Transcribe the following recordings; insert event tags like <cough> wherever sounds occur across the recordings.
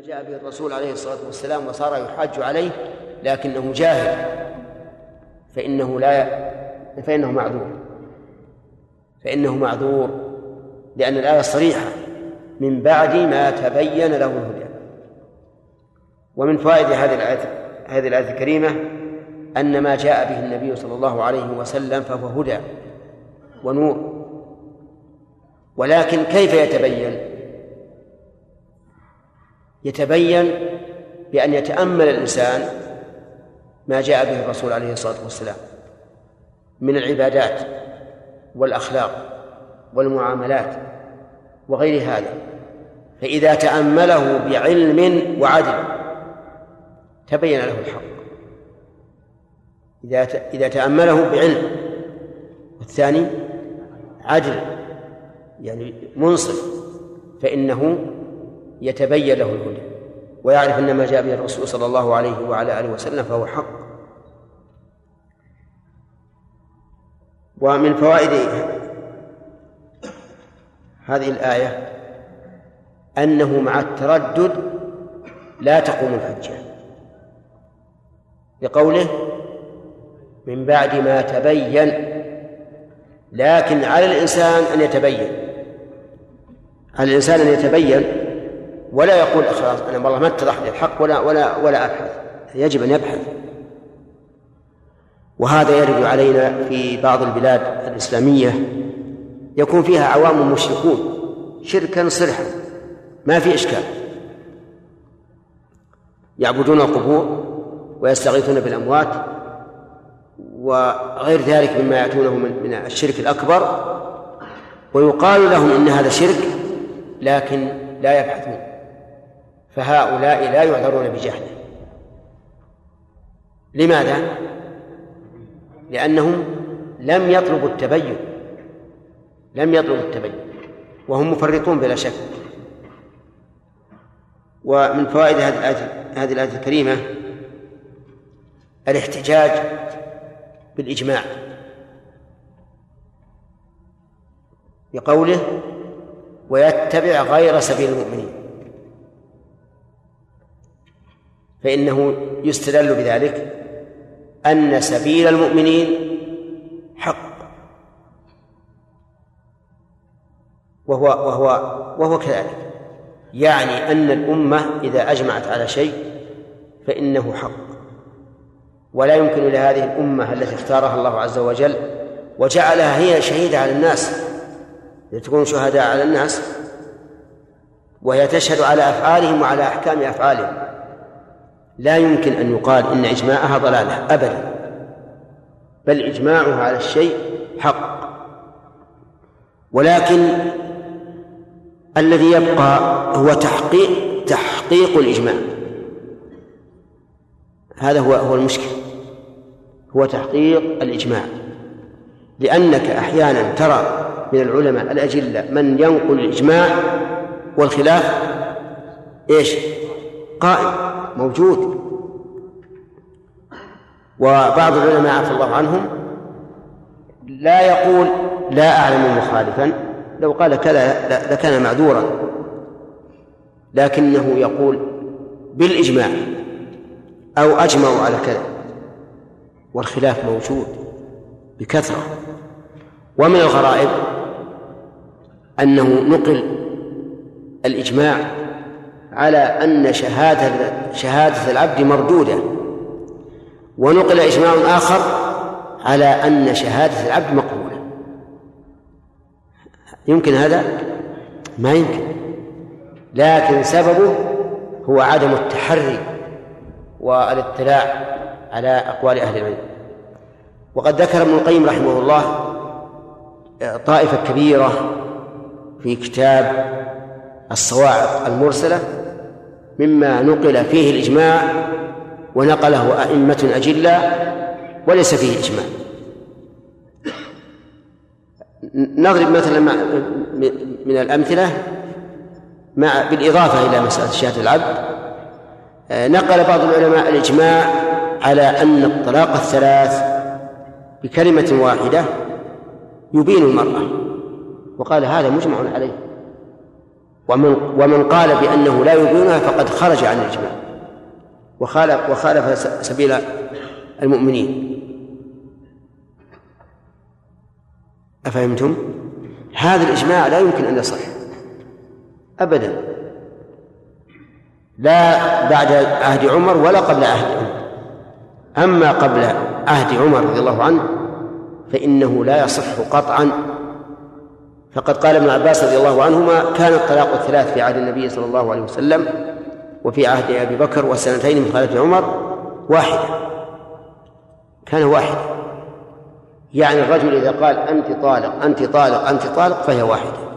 ما جاء به الرسول عليه الصلاة والسلام وصار يحاج عليه لكنه جاهل. فإنه لا فإنه معذور. فإنه معذور لأن الآية صريحة. من بعد ما تبين له الهدى. ومن فوائد هذه الآية هذه الآية الكريمة أن ما جاء به النبي صلى الله عليه وسلم فهو هدى ونور. ولكن كيف يتبين؟ يتبين بأن يتأمل الإنسان ما جاء به الرسول عليه الصلاة والسلام من العبادات والأخلاق والمعاملات وغير هذا. فإذا تأمله بعلم وعدل تبين له الحق. إذا إذا تأمله بعلم والثاني عدل يعني منصف فإنه يتبين له الهدى ويعرف أن ما جاء به الرسول صلى الله عليه وعلى آله وسلم فهو حق. ومن فوائد هذه الآية أنه مع التردد لا تقوم الحجة لقوله من بعد ما تبين لكن على الإنسان أن يتبين على الإنسان أن يتبين ولا يقول خلاص أنا والله ما اتضح لي الحق ولا ولا ولا أبحث. يجب أن يبحث. وهذا يرد علينا في بعض البلاد الإسلامية يكون فيها عوام مشركون شركا صرحا ما في إشكال. يعبدون القبور ويستغيثون بالأموات وغير ذلك مما يأتونه من الشرك الأكبر ويقال لهم إن هذا شرك لكن لا يبحثون. فهؤلاء لا يعذرون بجهله. لماذا؟ لأنهم لم يطلبوا التبين. لم يطلبوا التبين. وهم مفرطون بلا شك. ومن فوائد هذه الآية الكريمة الاحتجاج بالإجماع. بقوله ويتبع غير سبيل المؤمنين. فإنه يستدل بذلك أن سبيل المؤمنين حق. وهو وهو وهو كذلك. يعني أن الأمة إذا أجمعت على شيء فإنه حق. ولا يمكن لهذه الأمة التي اختارها الله عز وجل وجعلها هي شهيدة على الناس لتكون شهداء على الناس وهي تشهد على أفعالهم وعلى أحكام أفعالهم. لا يمكن أن يقال إن إجماعها ضلالة أبدا. بل إجماعها على الشيء حق. ولكن الذي يبقى هو تحقيق تحقيق الإجماع. هذا هو هو المشكل هو تحقيق الإجماع. لأنك أحيانا ترى من العلماء الأجلة من ينقل الإجماع والخلاف إيش؟ قائم. موجود. وبعض العلماء عفى الله عنهم لا يقول لا أعلم مخالفا. لو قال كذا لكان معذورا. لكنه يقول بالإجماع أو أجمعوا على كذا. والخلاف موجود بكثرة. ومن الغرائب أنه نقل الإجماع على أن شهادة شهادة العبد مردودة. ونقل إجماع آخر على أن شهادة العبد مقبولة. يمكن هذا؟ ما يمكن. لكن سببه هو عدم التحري والاطلاع على أقوال أهل العلم. وقد ذكر ابن القيم رحمه الله طائفة كبيرة في كتاب الصواعق المرسلة مما نقل فيه الإجماع ونقله أئمة أجلة وليس فيه إجماع. نضرب مثلا من الأمثلة مع بالإضافة إلى مسألة شهادة العبد. نقل بعض العلماء الإجماع على أن الطلاق الثلاث بكلمة واحدة يبين المرأة وقال هذا مجمع عليه. ومن ومن قال بأنه لا يبينها فقد خرج عن الإجماع. وخالف وخالف سبيل المؤمنين. أفهمتم؟ هذا الإجماع لا يمكن أن يصح. أبدا. لا بعد عهد عمر ولا قبل عهد عمر. أما قبل عهد عمر رضي الله عنه فإنه لا يصح قطعا فقد قال ابن عباس رضي الله عنهما كان الطلاق الثلاث في عهد النبي صلى الله عليه وسلم وفي عهد أبي بكر والسنتين من خلافة عمر واحدة. كان واحدة يعني الرجل إذا قال أنت طالق أنت طالق أنت طالق فهي واحدة.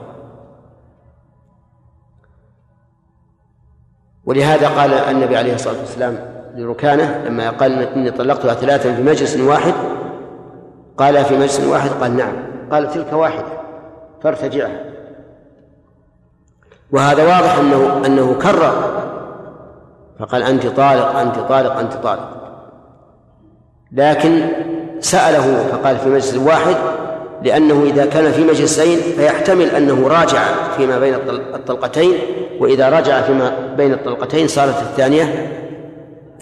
ولهذا قال النبي عليه الصلاة والسلام لركانة لما قال إني طلقتها ثلاثا في مجلس واحد قال في مجلس واحد قال نعم. قال تلك واحدة. فارتجعها وهذا واضح أنه أنه كرر. فقال أنت طالق أنت طالق أنت طالق. لكن سأله فقال في مجلس واحد لأنه إذا كان في مجلسين فيحتمل أنه راجع فيما بين الطلقتين وإذا رجع فيما بين الطلقتين صارت الثانية.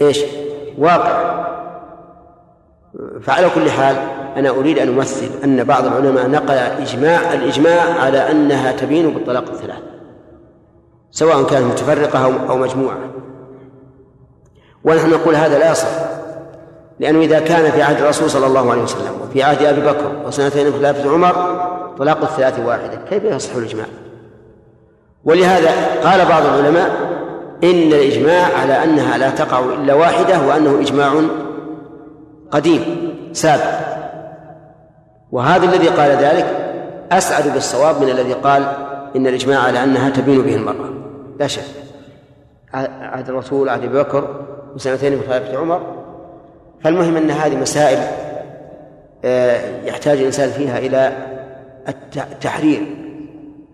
إيش؟ واقع. فعلى كل حال أنا أريد أن أمثل أن بعض العلماء نقل إجماع الإجماع على أنها تبين بالطلاق الثلاث سواء كانت متفرقة أو مجموعة. ونحن نقول هذا لا يصح لأنه إذا كان في عهد الرسول صلى الله عليه وسلم وفي عهد أبي بكر وسنتين من خلافة عمر طلاق الثلاث واحدة كيف يصح الإجماع؟ ولهذا قال بعض العلماء إن الإجماع على أنها لا تقع إلا واحدة وأنه إجماع قديم سابق. وهذا الذي قال ذلك أسعد بالصواب من الذي قال إن الإجماع على أنها تبين به المرأة. لا شك. عهد الرسول عهد أبي بكر وسنتين من خلافة عمر. فالمهم أن هذه مسائل آه، يحتاج الإنسان فيها إلى التحرير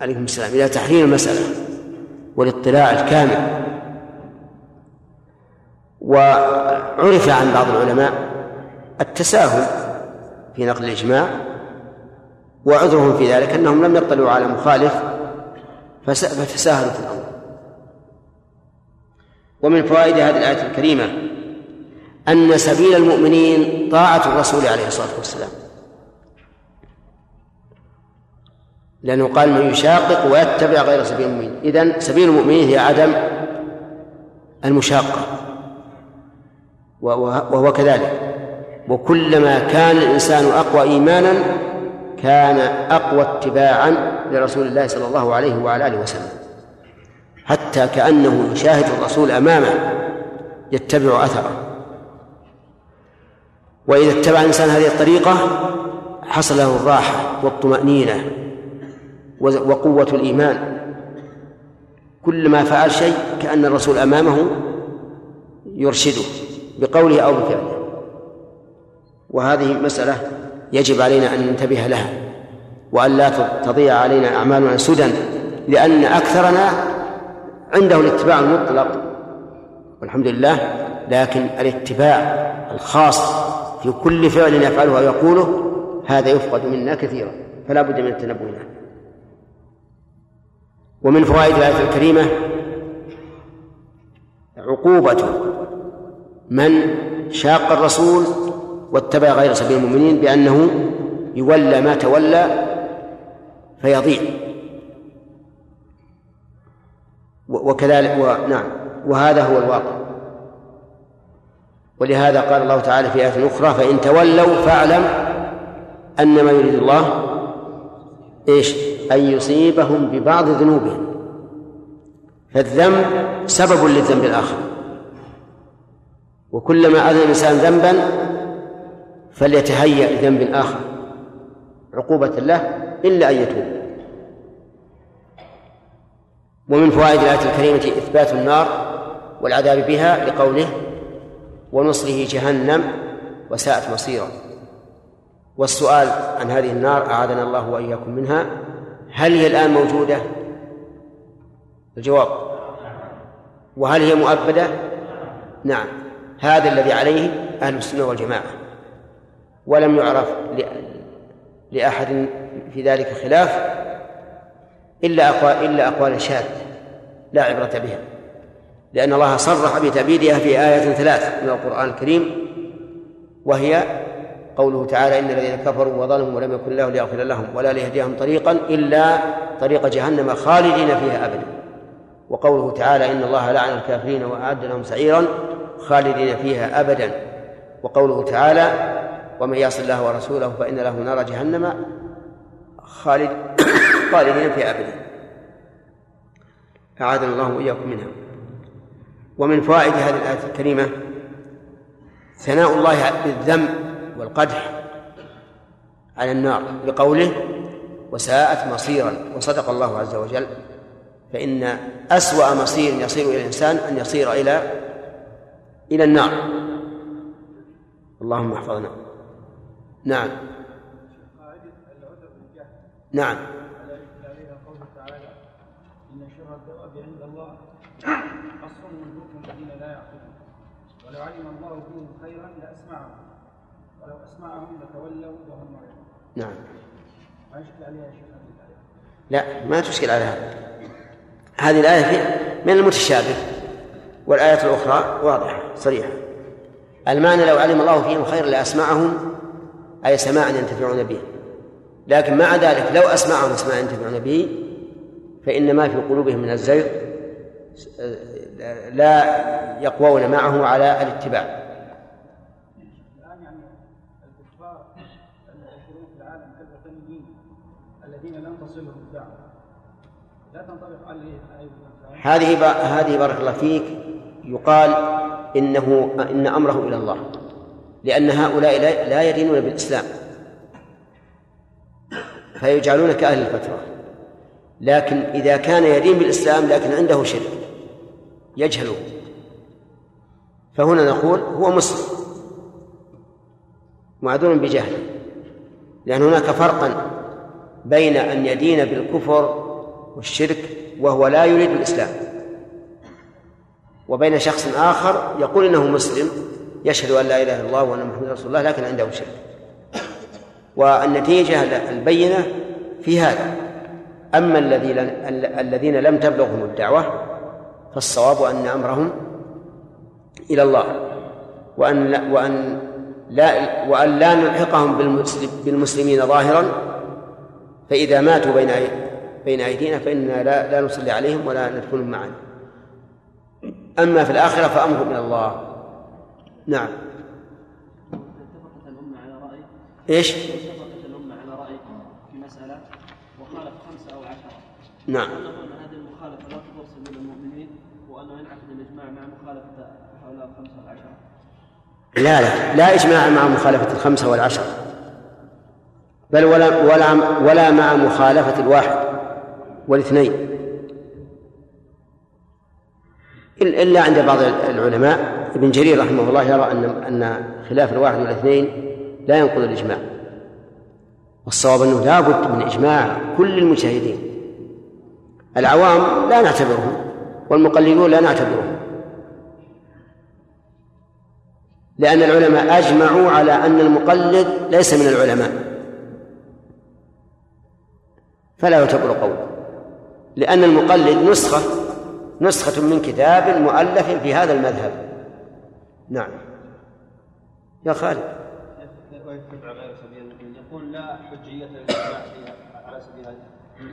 عليكم السلام إلى تحرير المسألة والاطلاع الكامل. وعرف عن بعض العلماء التساهل في نقل الإجماع وعذرهم في ذلك أنهم لم يطلعوا على مخالف فتساهلوا في الأمر. ومن فوائد هذه الآية الكريمة أن سبيل المؤمنين طاعة الرسول عليه الصلاة والسلام. لأنه قال من يشاقق ويتبع غير سبيل المؤمنين. إذن سبيل المؤمنين هي عدم المشاقة. وهو كذلك. وكلما كان الإنسان أقوى إيمانا كان أقوى اتباعا لرسول الله صلى الله عليه وعلى آله وسلم. حتى كأنه يشاهد الرسول أمامه يتبع أثره. وإذا اتبع الإنسان هذه الطريقة حصل له الراحة والطمأنينة وقوة الإيمان. كلما فعل شيء كأن الرسول أمامه يرشده بقوله أو بفعله. وهذه مسألة يجب علينا أن ننتبه لها وأن لا تضيع علينا أعمالنا سدى لأن أكثرنا عنده الاتباع المطلق والحمد لله لكن الاتباع الخاص في كل فعل يفعله أو يقوله هذا يفقد منا كثيرا فلا بد من التنبه له ومن فوائد الآية الكريمة عقوبة من شاق الرسول واتبع غير سبيل المؤمنين بأنه يولى ما تولى فيضيع. وكذلك ونعم وهذا هو الواقع. ولهذا قال الله تعالى في آية أخرى فإن تولوا فاعلم أن ما يريد الله إيش؟ أن يصيبهم ببعض ذنوبهم. فالذنب سبب للذنب الآخر. وكلما أذن الإنسان ذنبا فليتهيأ لذنب آخر عقوبة له إلا أن يتوب ومن فوائد الآية الكريمة إثبات النار والعذاب بها لقوله ونصله جهنم وساءت مصيرا والسؤال عن هذه النار أعاذنا الله وإياكم منها هل هي الآن موجودة؟ الجواب وهل هي مؤبدة؟ نعم هذا الذي عليه أهل السنة والجماعة ولم يعرف لأحد في ذلك خلاف إلا أقوال إلا أقوال شاذة لا عبرة بها. لأن الله صرح بتأبيدها في آية ثلاث من القرآن الكريم وهي قوله تعالى إن الذين كفروا وظلموا ولم يكن الله ليغفر لهم ولا ليهديهم طريقا إلا طريق جهنم خالدين فيها أبدا. وقوله تعالى إن الله لعن الكافرين وأعد لهم سعيرا خالدين فيها أبدا. وقوله تعالى ومن يعص الله ورسوله فإن له نار جهنم خالد <coughs> خالدين فيها أبدا. أعاذنا الله وإياكم منها. ومن فوائد هذه الآية الكريمة ثناء الله بالذم والقدح على النار بقوله وساءت مصيرا. وصدق الله عز وجل. فإن أسوأ مصير يصير إلى الإنسان أن يصير إلى إلى النار. اللهم احفظنا. نعم. نعم. إن شر الدواب عند الله الصم البكم الذين لا يعقلون ولو علم الله فيهم خيرا لأسمعهم ولو أسمعهم لتولوا وهم معرضون نعم. ما يشكل عليها يا شيخ لا ما تشكل على هذا. هذه الآية من المتشابه والآية الأخرى واضحة صريحة. المعنى لو علم الله فيهم خيرا لأسمعهم أي سماعا ينتفعون به. لكن مع ذلك لو أسمعهم سماعا ينتفعون به فإن ما في قلوبهم من الزيغ لا يقوون معه على الاتباع. هذه هذه بارك الله فيك يقال انه إن أمره إلى الله. لأن هؤلاء لا يدينون بالإسلام. فيجعلون كأهل الفترة لكن إذا كان يدين بالإسلام لكن عنده شرك يجهله. فهنا نقول هو مسلم معذور بجهله. لأن هناك فرقا بين أن يدين بالكفر والشرك وهو لا يريد الإسلام وبين شخص آخر يقول إنه مسلم يشهد أن لا إله إلا الله وأن محمد رسول الله لكن عنده شرك. والنتيجة البينة في هذا. أما الذين لم تبلغهم الدعوة فالصواب أن أمرهم إلى الله. وأن لا وأن لا وأن لا نلحقهم بالمسلمين ظاهرا فإذا ماتوا بين بين أيدينا فإننا لا, لا نصلي عليهم ولا ندخلهم معنا. أما في الآخرة فأمرهم إلى الله. نعم. اتفقت الأمة على رأي؟ إيش؟ اتفقت الأمة على رأي في مسألة وخالف خمسة أو عشرة نعم. هذه المخالفة لا تضر سبيل المؤمنين وأنه ينعقد الإجماع مع مخالفة هؤلاء الخمسة والعشرة لا لا لا إجماع مع مخالفة الخمسة والعشرة بل ولا ولا ولا مع مخالفة الواحد والاثنين. إلا عند بعض العلماء. ابن جرير رحمه الله يرى أن أن خلاف الواحد والاثنين لا ينقض الإجماع. والصواب أنه لا بد من إجماع كل المجتهدين العوام لا نعتبرهم والمقلدون لا نعتبرهم. لأن العلماء أجمعوا على أن المقلد ليس من العلماء. فلا يعتبر قوله لأن المقلد نسخة نسخة من كتاب مؤلف في هذا المذهب. نعم. يا خالد. يقول لا حجية للإجماع على سبيل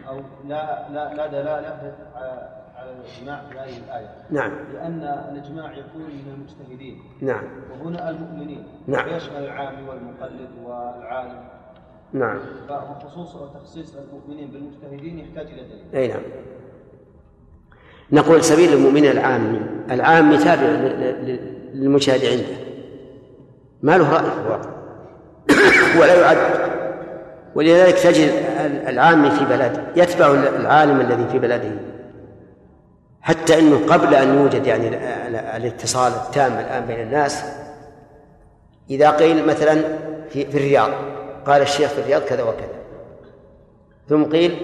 أو لا لا لا دلالة على الإجماع في هذه الآية. نعم. لأن الإجماع يكون من المجتهدين. نعم. وهنا المؤمنين. نعم. ويشمل العام والمقلد والعالم. نعم. فخصوص وتخصيص المؤمنين بالمجتهدين يحتاج إلى دليل. أي نعم. نقول سبيل المؤمن العام العام تابع للمجتهد عنده ما له رأي. الواقع ولا يعد. ولذلك تجد العام في بلده يتبع العالم الذي في بلده حتى إنه قبل أن يوجد يعني الاتصال التام الآن بين الناس إذا قيل مثلا في الرياض قال الشيخ في الرياض كذا وكذا. ثم قيل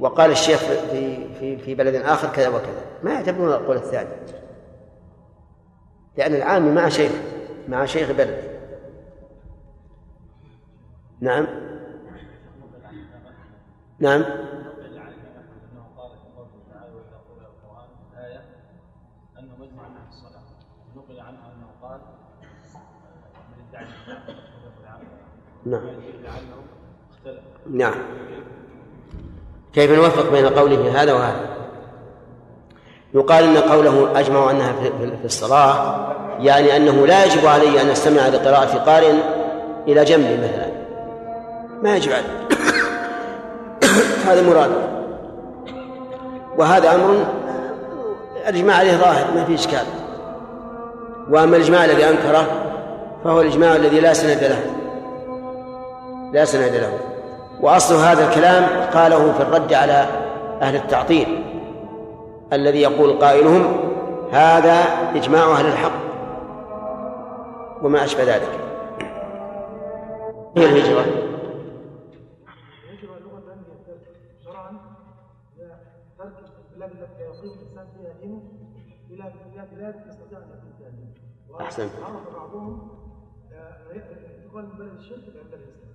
وقال الشيخ في في في بلد آخر كذا وكذا. ما يعتبرون القول الثاني. لأن العام مع شيخ مع شيخ بلد. نعم. نعم. ادعى نعم. نعم. كيف نوفق بين قوله هذا وهذا؟ يقال إن قوله أجمع أنها في الصلاة يعني أنه لا يجب علي أن أستمع لقراءة قارئ إلى جنبي مثلا. ما يجب علي. <coughs> هذا مراد. وهذا أمر الإجماع عليه ظاهر ما في إشكال. وأما الإجماع الذي أنكره فهو الإجماع الذي لا سند له. لا سند له. وأصل هذا الكلام قاله في الرد على أهل التعطيل الذي يقول قائلهم هذا إجماع أهل الحق وما أشبه ذلك. هي الهجرة. أحسنت.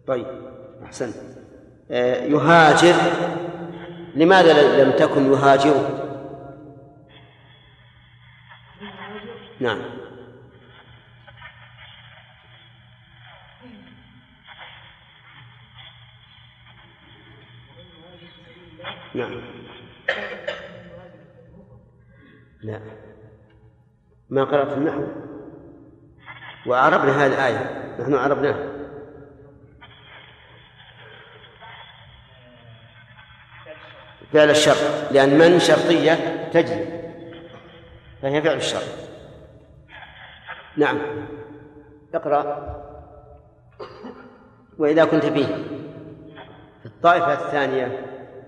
طيب أحسنت. آه، يهاجر. لماذا لم تكن يهاجر؟ نعم. نعم. لا. ما قرأت النحو. وعربنا هذه الآية. نحن عربناها فعل الشر لأن من شرطية تجري فهي فعل الشر نعم. اقرأ. وإذا كنت فيه. في الطائفة الثانية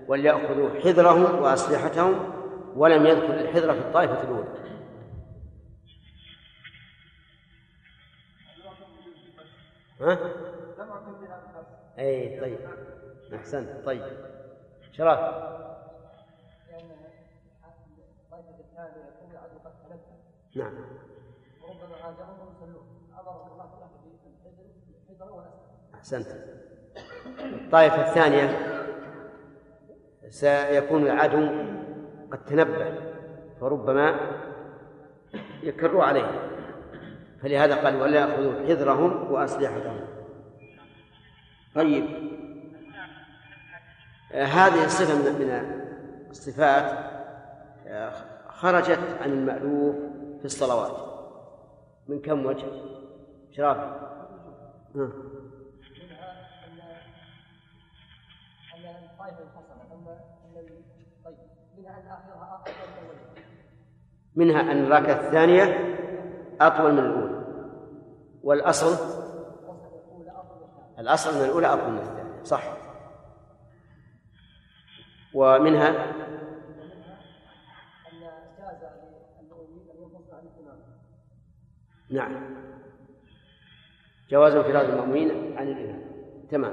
وليأخذوا حذرهم وأسلحتهم ولم يذكر الحذر في الطائفة الأولى. ها؟ اي طيب. أحسنت طيب. شرف نعم. وربما هاجرهم ويصلون أمر الله بالحذر أحسنت. الطائفة الثانية سيكون العدو قد تنبه فربما يكروا عليه. فلهذا قال ولا يأخذوا حذرهم وأسلحتهم. طيب. هذه الصفة من الصفات. خرجت عن المألوف في الصلوات. من كم وجه؟ شرافي ها. منها أن الركعة الثانية أطول من الأولى. والأصل؟ الأصل من الأولى أطول من الثانية صح. ومنها؟ نعم. جواز انفراد المأمومين عن الإمام تمام.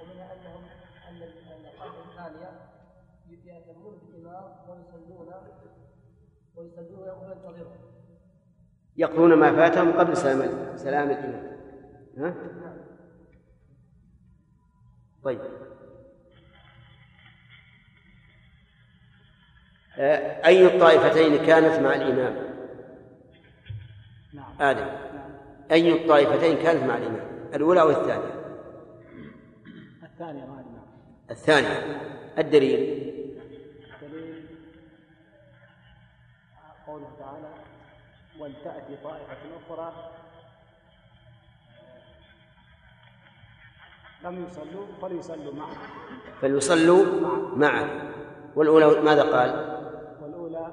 ومنها أنهم أن القاعدة الثانية يأتمون بالإمام ويصلون يقضون ما فاتهم قبل سلام سلام الإمام ها؟ طيب. أي الطائفتين كانت مع الإمام؟ نعم. آدم. أي الطائفتين كانت مع الإمام؟ الأولى أو الثانية؟ الثانية الإمام الثانية. الدليل؟ ولتأتي طائفة أخرى لم يصلوا فليصلوا معه. فليصلوا معه. والأولى ماذا قال؟ والأولى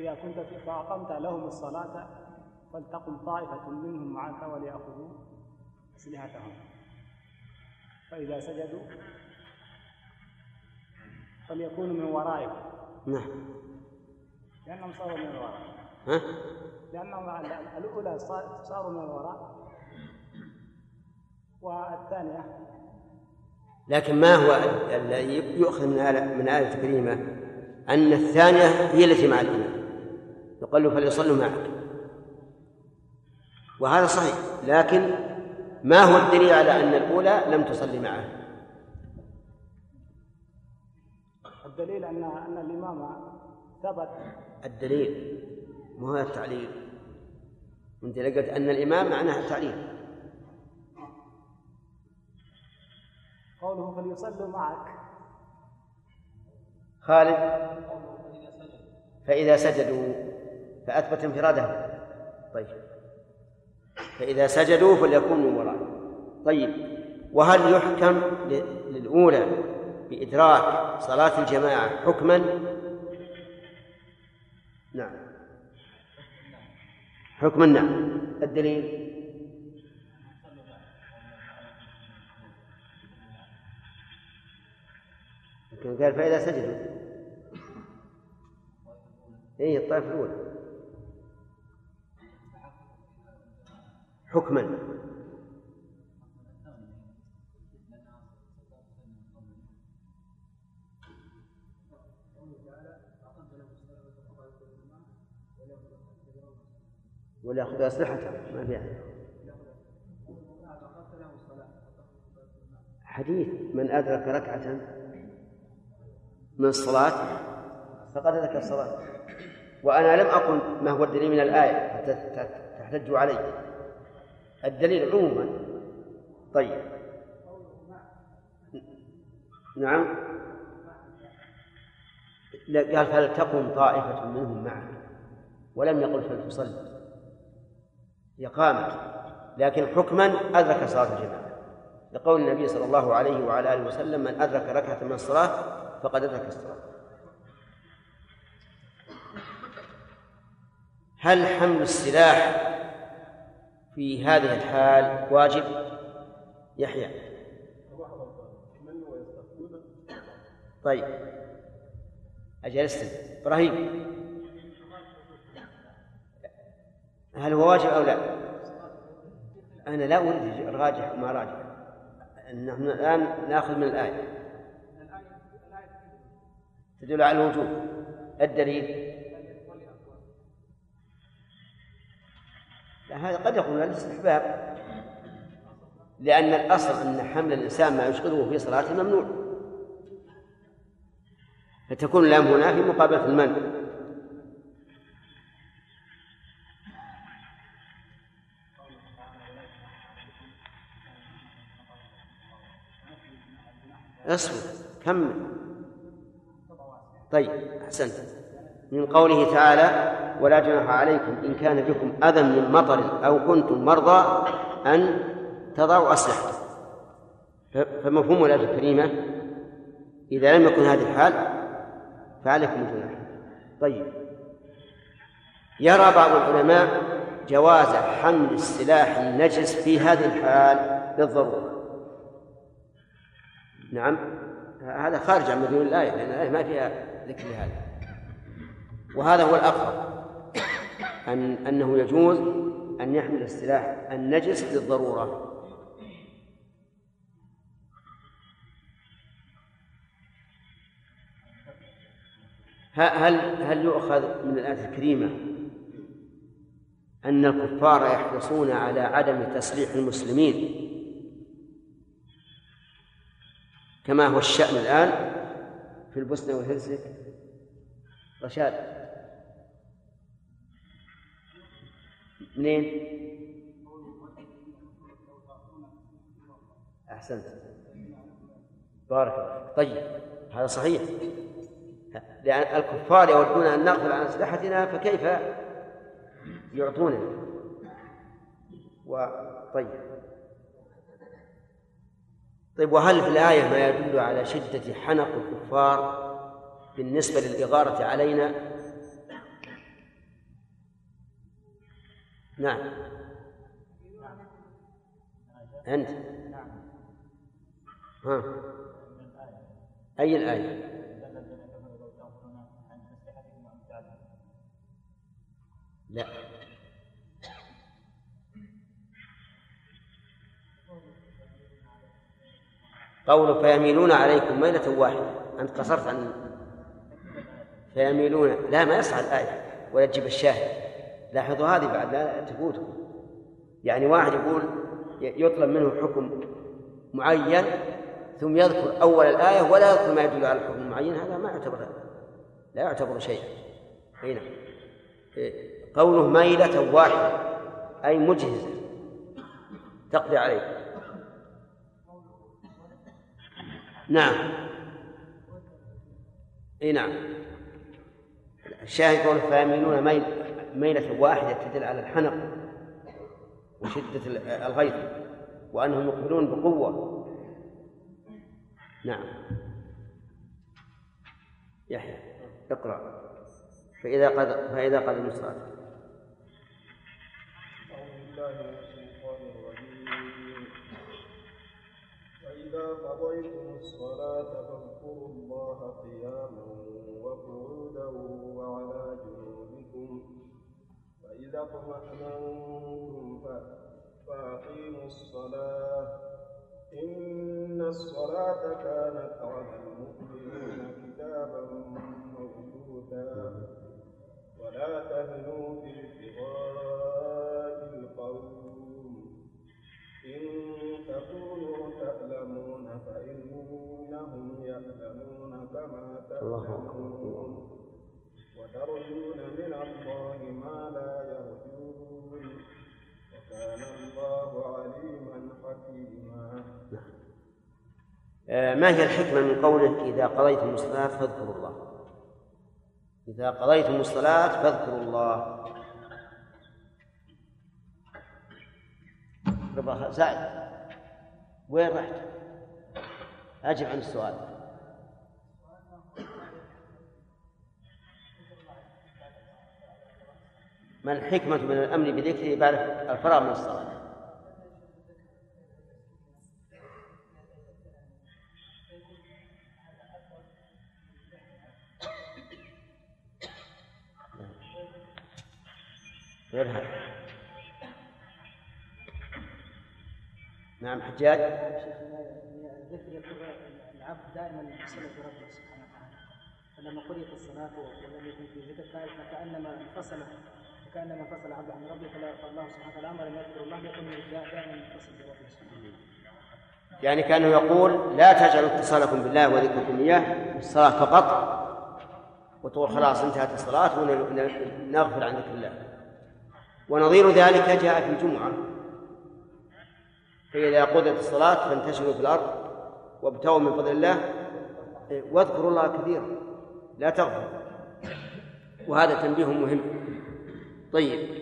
إذا كنت فأقمت لهم الصلاة فلتقم طائفة منهم معك وليأخذوا أسلحتهم. فإذا سجدوا فليكونوا من ورائك نعم. لأنهم صاروا من الوراء ها؟ لأنهم الأولى صاروا من الوراء والثانية لكن ما هو الذي يؤخذ من آية من آية الكريمة أن الثانية هي التي مع الإمام. يقال له فليصلوا معك. وهذا صحيح لكن ما هو الدليل على أن الأولى لم تصلي معه؟ والدليل أن أن الإمام ثبت. الدليل مو هذا التعليل. أنت لقيت أن الإمام معناها التعليل. قوله فليصلوا معك. خالد فإذا سجدوا. فأثبت انفراده طيب. فإذا سجدوا فليكونوا من ورائه طيب. وهل يحكم للأولى بإدراك صلاة الجماعة حكما؟ نعم. حكما نعم. الدليل؟ كان قال فإذا سجدوا. اي الطائفة الأولى. حكما. وليأخذ أسلحته ما في حديث من أدرك ركعة من الصلاة فقد أدرك الصلاة وأنا لم أقل ما هو الدليل من الآية حتى تحتج علي الدليل عموما. طيب. نعم. قال فلتقم طائفة منهم معك؟ ولم يقل فلتصلي هي قامت. لكن حكما أدرك صلاة الجماعة. لقول النبي صلى الله عليه وعلى آله وسلم من أدرك ركعة من الصلاة فقد أدرك الصلاة. هل حمل السلاح في هذه الحال واجب. يحيى. طيب. أجلست إبراهيم. هل هو واجب أو لا؟ أنا لا أريد راجح وما راجح. نحن الآن نأخذ من الآية. تدل على الوجوب. الدليل. هذا قد يكون الاستحباب لأن الأصل أن حمل الإنسان ما يشغله في صلاته ممنوع. فتكون اللام هنا في مقابلة المنع اصبر كمل. طيب أحسنت. من قوله تعالى ولا جناح عليكم إن كان بكم أذى من مطر أو كنتم مرضى أن تضعوا أسلحتكم. فمفهوم الآية الكريمة إذا لم يكن هذه الحال فعليكم الجناح طيب. يرى بعض العلماء جواز حمل السلاح النجس في هذه الحال للضرورة نعم. هذا خارج عن مدلول الآية لأن الآية ما فيها ذكر هذا وهذا هو الأقرب أن أنه يجوز أن يحمل السلاح النجس للضرورة. هل هل يؤخذ من الآية الكريمة أن الكفار يحرصون على عدم تسليح المسلمين كما هو الشأن الآن في البوسنة والهرسك؟ رشاد. منين؟ أحسنت. بارك الله طيب هذا صحيح. لأن الكفار يودون أن نغفل عن أسلحتنا فكيف يعطوننا وطيب طيب وهل في الآية ما يدل على شدة حنق الكفار بالنسبة للإغارة علينا؟ نعم. أنت. ها. أي الآية؟ لا. قول فيميلون عليكم ميلة واحدة. أنت قصرت عن فيميلون. لا ما يصح الآية ولا تجيب الشاهد. لاحظوا هذه بعد لا تفوتكم. يعني واحد يقول يطلب منه حكم معين ثم يذكر أول الآية ولا يذكر ما يدل على الحكم المعين هذا ما يعتبر لا يعتبر شيئا. نعم. إيه، قوله ميلة واحدة أي مجهزة. تقضي عليه نعم. أي نعم. الشاهد قوله فيميلون ميل ميلة واحدة تدل على الحنق وشدة الغيظ وأنهم يقبلون بقوة. نعم. يحيى اقرأ. فإذا قد فإذا قد الصلاة فإذا قضيتم الصلاة فاذكروا الله قياما وقعودا وعلى اطمأننتم فأقيموا الصلاة. إن الصلاة كانت على المؤمنين كتابا موجودا. ولا تهنوا في ابتغاء القوم. إن تكونوا تألمون فإنهم يألمون كما تألمون وترجون من الله ما لا يرجون عليما حكيما. آه، ما هي الحكمة من قوله إذا قضيتم الصلاة فاذكروا الله؟ إذا قضيتم الصلاة فاذكروا الله. ربا زائد وين رحت؟ أجب عن السؤال. ما الحكمة من الأمر بذكره بعد الفراغ من الصلاة؟ هذا نعم حجاج. ذكر العبد دائما بصلة ربه سبحانه وتعالى. فلما قضيت الصلاة ولم يكن في ذكر فكأنما انفصل فكأنما انفصل عبد عن ربه فالله سبحانه وتعالى أمر أن يذكر الله يكون دائما متصل بربه سبحانه يعني كأنه يقول لا تجعلوا اتصالكم بالله وذكركم إياه بالصلاه فقط وتقول خلاص انتهت الصلاة ونغفل عن ذكر الله. ونظير ذلك جاء في الجمعة. فإذا قضيت الصلاة فانتشروا في الأرض وابتغوا من فضل الله. واذكروا الله كثيرا. لا تغفل وهذا تنبيه مهم. طيب.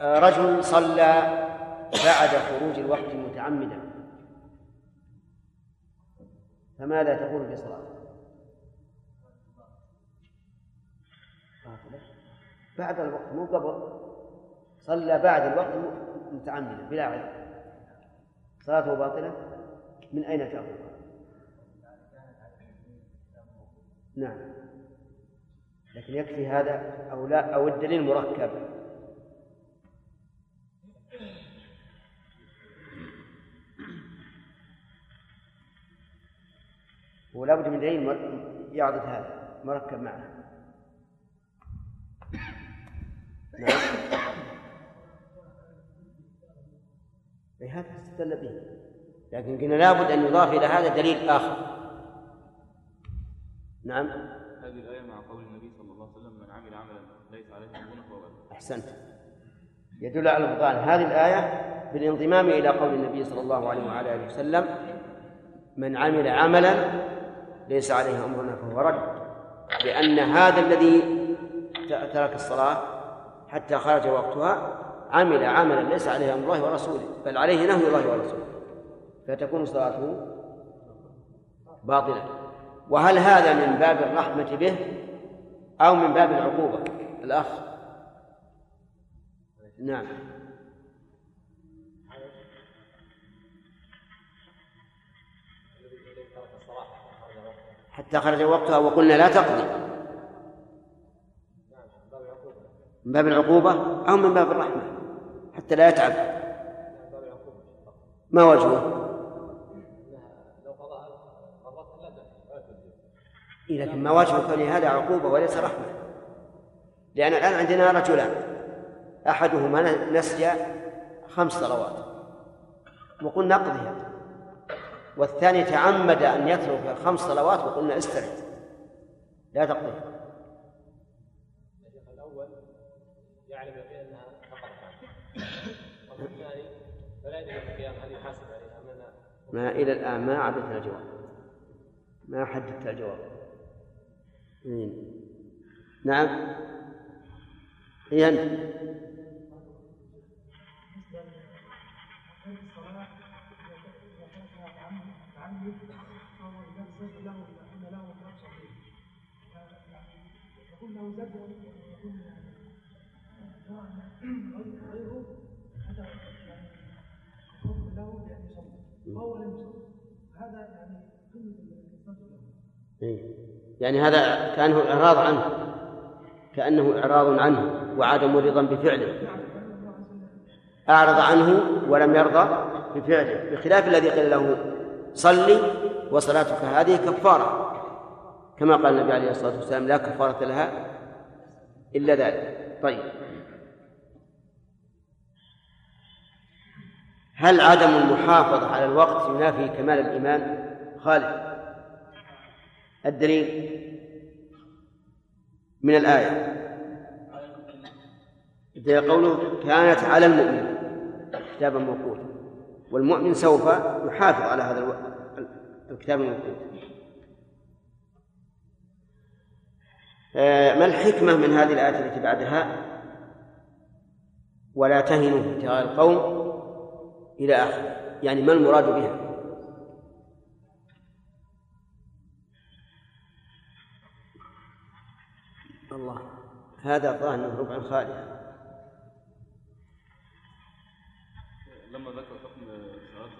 رجل صلى بعد خروج الوقت متعمدا. فماذا تقول في صلاته؟ بعد الوقت مو قبل. صلى بعد الوقت متعمدا بلا علم. صلاته باطلة؟ من أين تأخذ؟ نعم. لكن يكفي هذا أو لا أو الدليل مركب. ولا بد من دليل يعضد هذا مركب معه. نعم. هذا استدل به لكن قلنا لابد أن يضاف إلى هذا دليل آخر. نعم. هذه الآية مع قول النبي صلى الله عليه وسلم من عمل عملا ليس عليه أمرنا فهو أحسنت. يدل على البطلان هذه الآية بالانضمام إلى قول النبي صلى الله عليه وعلى آله وسلم من عمل عملا ليس عليه أمرنا فهو رد. لأن هذا الذي ترك الصلاة حتى خرج وقتها عمل عملا ليس عليه أمر الله ورسوله بل عليه نهي الله ورسوله. فتكون صلاته باطلة. وهل هذا من باب الرحمة به أو من باب العقوبة؟ الأخ. نعم. حتى خرج وقتها وقلنا لا تقضي. من باب العقوبة أو من باب الرحمة حتى لا يتعب. ما وجهه؟ إيه لكن ما وجه كون هذا عقوبة وليس رحمة. لأن الآن عندنا رجلان أحدهما نسي خمس صلوات وقلنا اقضيها والثاني تعمد أن يترك الخمس صلوات وقلنا استرد لا تقضي ما إلى الآن ما عدتنا الجواب ما حددت الجواب مين. نعم. هي أنت. إيه. يعني هذا كأنه إعراض عنه. كأنه إعراض عنه وعدم رضا بفعله. أعرض عنه ولم يرضى بفعله. بخلاف الذي قيل له صلي وصلاتك هذه كفارة. كما قال النبي عليه الصلاة والسلام لا كفارة لها إلا ذلك. طيب. هل عدم المحافظة على الوقت ينافي كمال الإيمان؟ خالد. الدليل من الآية. قوله كانت على المؤمن كتابا موقوتا. والمؤمن سوف يحافظ على هذا الكتاب الموقوت. آه، ما الحكمة من هذه الآية التي بعدها؟ ولا تهنوا في ابتغاء القوم إلى آخره يعني ما المراد بها؟ الله. هذا ظاهر ربع خالي لما ذكر حكم صلاة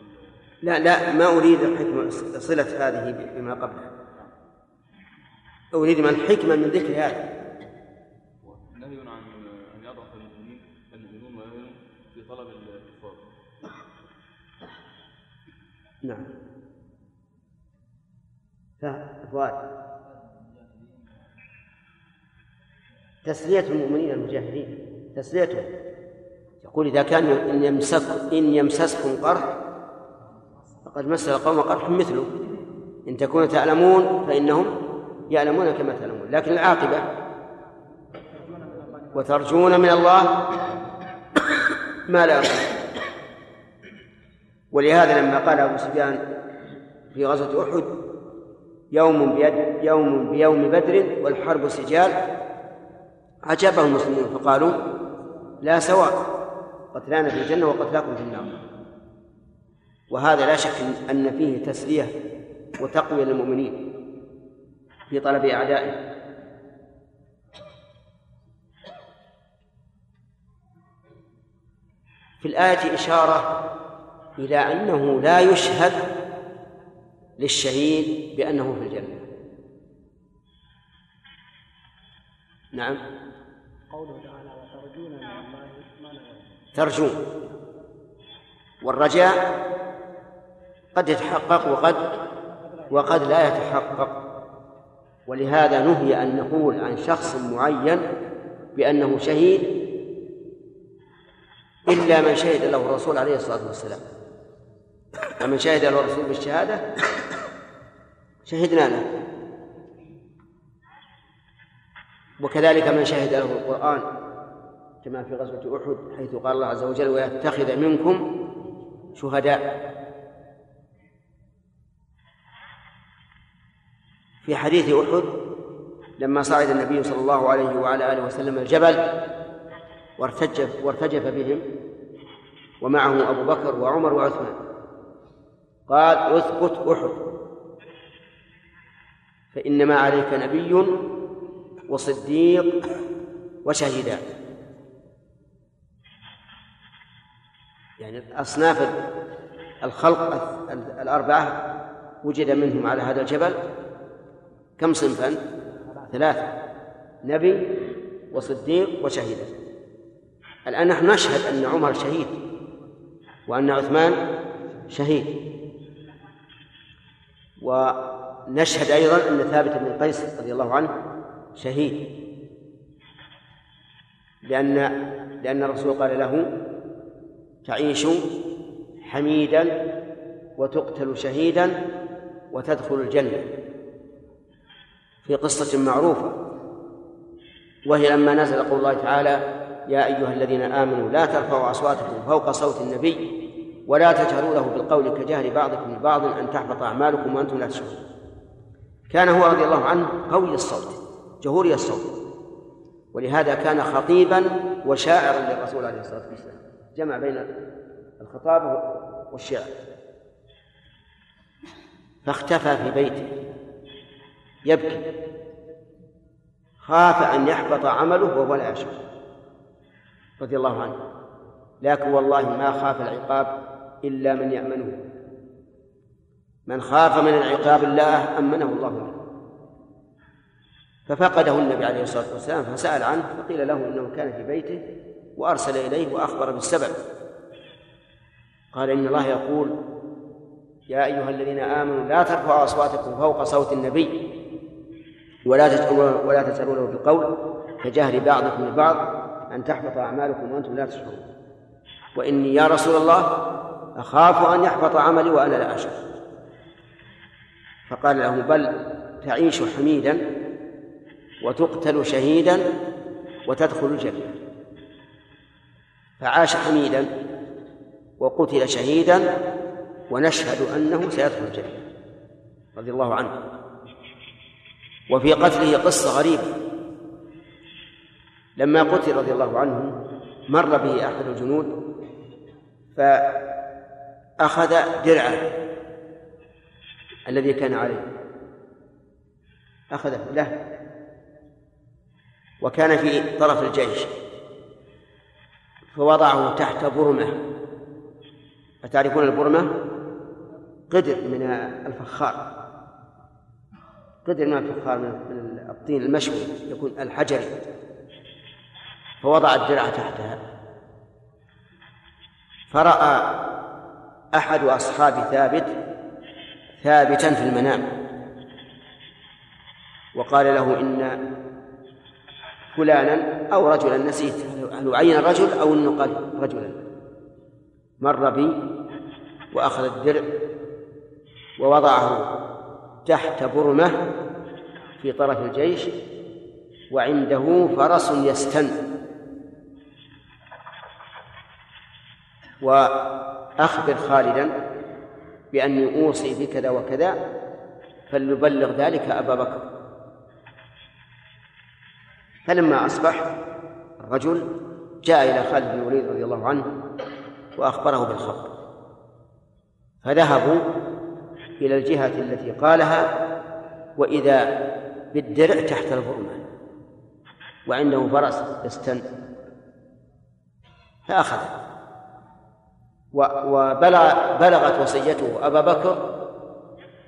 لا لا ما أريد حكمة صلة هذه بما قبلها أريد ما الحكمة من ذكر هذا نهي عن أن يضعف المؤمنين المؤمنون ويهنوا في طلب الكفار نعم. فؤاد تسلية المؤمنين المجاهدين. تسليتهم. يقول إذا كان إن يمسك إن يمسسكم قرح فقد مس القوم قرح مثله. إن تكونوا تعلمون فإنهم يعلمون كما تعلمون. لكن العاقبة وترجون من الله ما لا يرجون ولهذا لما قال أبو سفيان في غزوة أحد يوم بيد يوم بيوم بدر والحرب سجال عجبه المسلمون فقالوا لا سواء قتلانا في الجنة وقتلاكم في النار. وهذا لا شك أن فيه تسلية وتقوية للمؤمنين في طلب أعدائهم في الآية إشارة إلى أنه لا يشهد للشهيد بأنه في الجنة. نعم. قوله تعالى وترجون من الله ما ترجون. والرجاء قد يتحقق وقد وقد لا يتحقق. ولهذا نهي أن نقول عن شخص معين بأنه شهيد إلا من شهد له الرسول عليه الصلاة والسلام. فمن شهد له الرسول بالشهادة شهدنا له. وكذلك من شهد له القرآن كما في غزوة أحد حيث قال الله عز وجل ويتخذ منكم شهداء. في حديث أحد لما صعد النبي صلى الله عليه وعلى آله وسلم الجبل وارتجف وارتجف بهم ومعه أبو بكر وعمر وعثمان. قال اثبت أحد. فإنما عليك نبي وصديق وشهيدان يعني أصناف الخلق الأربعة وجد منهم على هذا الجبل كم صنفا؟ ثلاثة. نبي وصديق وشهيد الآن نحن نشهد أن عمر شهيد وأن عثمان شهيد. ونشهد أيضا أن ثابت بن قيس رضي الله عنه شهيد. لأن لأن الرسول قال له تعيش حميدا وتقتل شهيدا وتدخل الجنة. في قصة معروفة. وهي لما نزل قول الله تعالى يا أيها الذين آمنوا لا ترفعوا أصواتكم فوق صوت النبي ولا تجهروا له بالقول كجهر بعضكم لبعض أن تحبط أعمالكم وأنتم لا تشعرون. كان هو رضي الله عنه قوي الصوت جهوري الصوت. ولهذا كان خطيبا وشاعرا للرسول عليه الصلاة والسلام. جمع بين الخطاب والشعر. فاختفى في بيته. يبكي. خاف أن يحبط عمله وهو لا يشعر. رضي الله عنه. لكن والله ما خاف العقاب إلا من يأمنه. من خاف من العقاب الله أمنه الله منه ففقده النبي عليه الصلاة والسلام فسأل عنه فقيل له إنه كان في بيته وأرسل إليه وأخبر بالسبب قال إن الله يقول يا أيها الذين آمنوا لا ترفعوا أصواتكم فوق صوت النبي ولا تجهروا ولا له بالقول كجهر بعضكم لبعض أن تحبط أعمالكم وأنتم لا تشعرون. وإني يا رسول الله أخاف أن يحبط عملي وأنا لا أشعر. فقال له بل تعيش حميدا وتقتل شهيدا وتدخل الجنة. فعاش حميدا وقتل شهيدا ونشهد أنه سيدخل الجنة. رضي الله عنه. وفي قتله قصة غريبة. لما قتل رضي الله عنه مر به أحد الجنود فأخذ درعه الذي كان عليه. أخذه له. وكان في طرف الجيش. فوضعه تحت برمة. أتعرفون البرمة؟ قدر من الفخار. قدر من الفخار من الطين المشوي يكون الحجري. فوضع الدرع تحتها. فرأى أحد أصحاب ثابت ثابتا في المنام. وقال له إن فلانا أو رجلا نسيت هل عين الرجل أو أنه قال رجلا. مر بي وأخذ الدرع ووضعه تحت برمة في طرف الجيش وعنده فرس يستن. وأخبر خالدا بأني أوصي بكذا وكذا فليبلغ ذلك أبا بكر. فلما أصبح الرجل جاء إلى خالد بن الوليد رضي الله عنه وأخبره بالخبر. فذهبوا إلى الجهة التي قالها وإذا بالدرع تحت البرمة وعنده فرس يستن فأخذه. وبلغ بلغت وصيته أبا بكر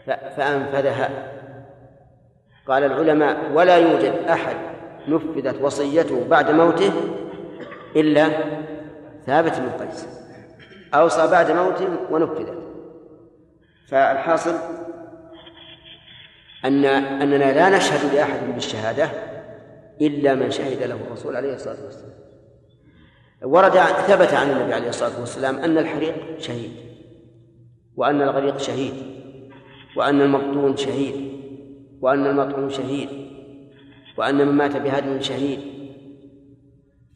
فأنفذها. قال العلماء ولا يوجد أحد نفذت وصيته بعد موته إلا ثابت بن قيس. أوصى بعد موته ونفذت. فالحاصل أن أننا لا نشهد لأحد بالشهادة إلا من شهد له الرسول عليه الصلاة والسلام. ورد ثبت عن النبي عليه الصلاة والسلام أن الحريق شهيد وأن الغريق شهيد وأن المبطون شهيد وأن المطعون شهيد وأن من مات بهدم شهيد.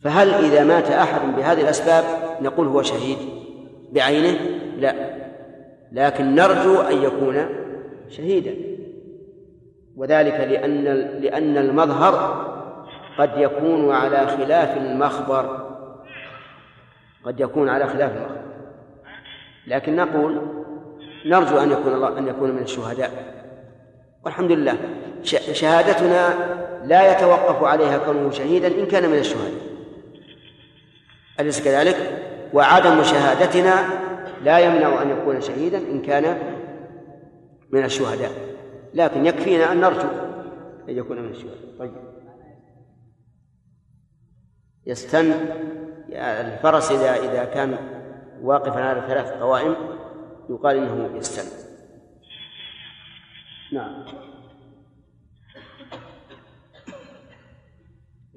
فهل إذا مات أحد بهذه الأسباب نقول هو شهيد؟ بعينه؟ لا لكن نرجو أن يكون شهيدا. وذلك لأن لأن المظهر قد يكون على خلاف المخبر. قد يكون على خلاف المخبر لكن نقول نرجو أن يكون الله أن يكون من الشهداء. والحمد لله شهادتنا لا يتوقف عليها كونه شهيدا إن كان من الشهداء. أليس كذلك؟ وعدم شهادتنا لا يمنع أن يكون شهيدا إن كان من الشهداء. لكن يكفينا أن نرجو أن يكون من الشهداء. طيب. يستن الفرس إذا إذا كان واقفا على ثلاث قوائم يقال إنه يستن نعم.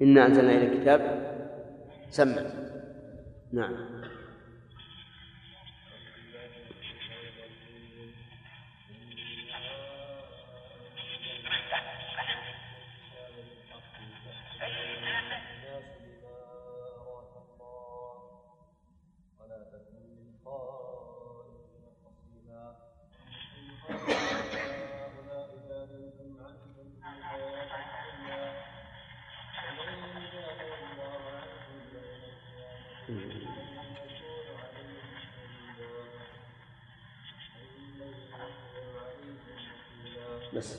إنا أنزلنا إلى الكتاب. سمع. نعم. بس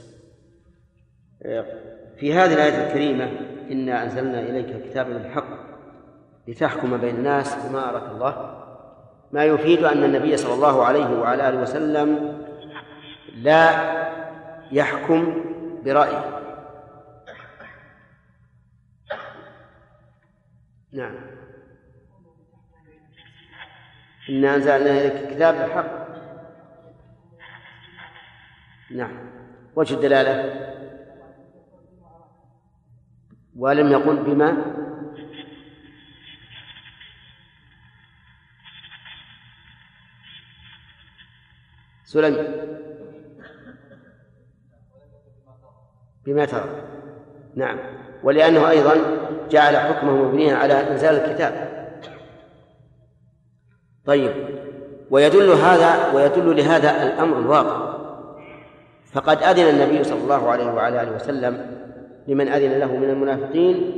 في هذه الآية الكريمة إنا أنزلنا إليك كتابا بالحق لتحكم بين الناس بما أراك الله. ما يفيد أن النبي صلى الله عليه وعلى آله وسلم لا يحكم برأيه. نعم. إنا أنزلنا إليك كتاب بالحق. نعم. وجه الدلالة؟ ولم يقل بما؟ سليم. بما ترى. نعم. ولأنه أيضا جعل حكمه مبنيا على إنزال الكتاب. طيب. ويدل هذا ويدل لهذا الأمر الواقع. فقد أذن النبي صلى الله عليه وعلى آله وسلم لمن أذن له من المنافقين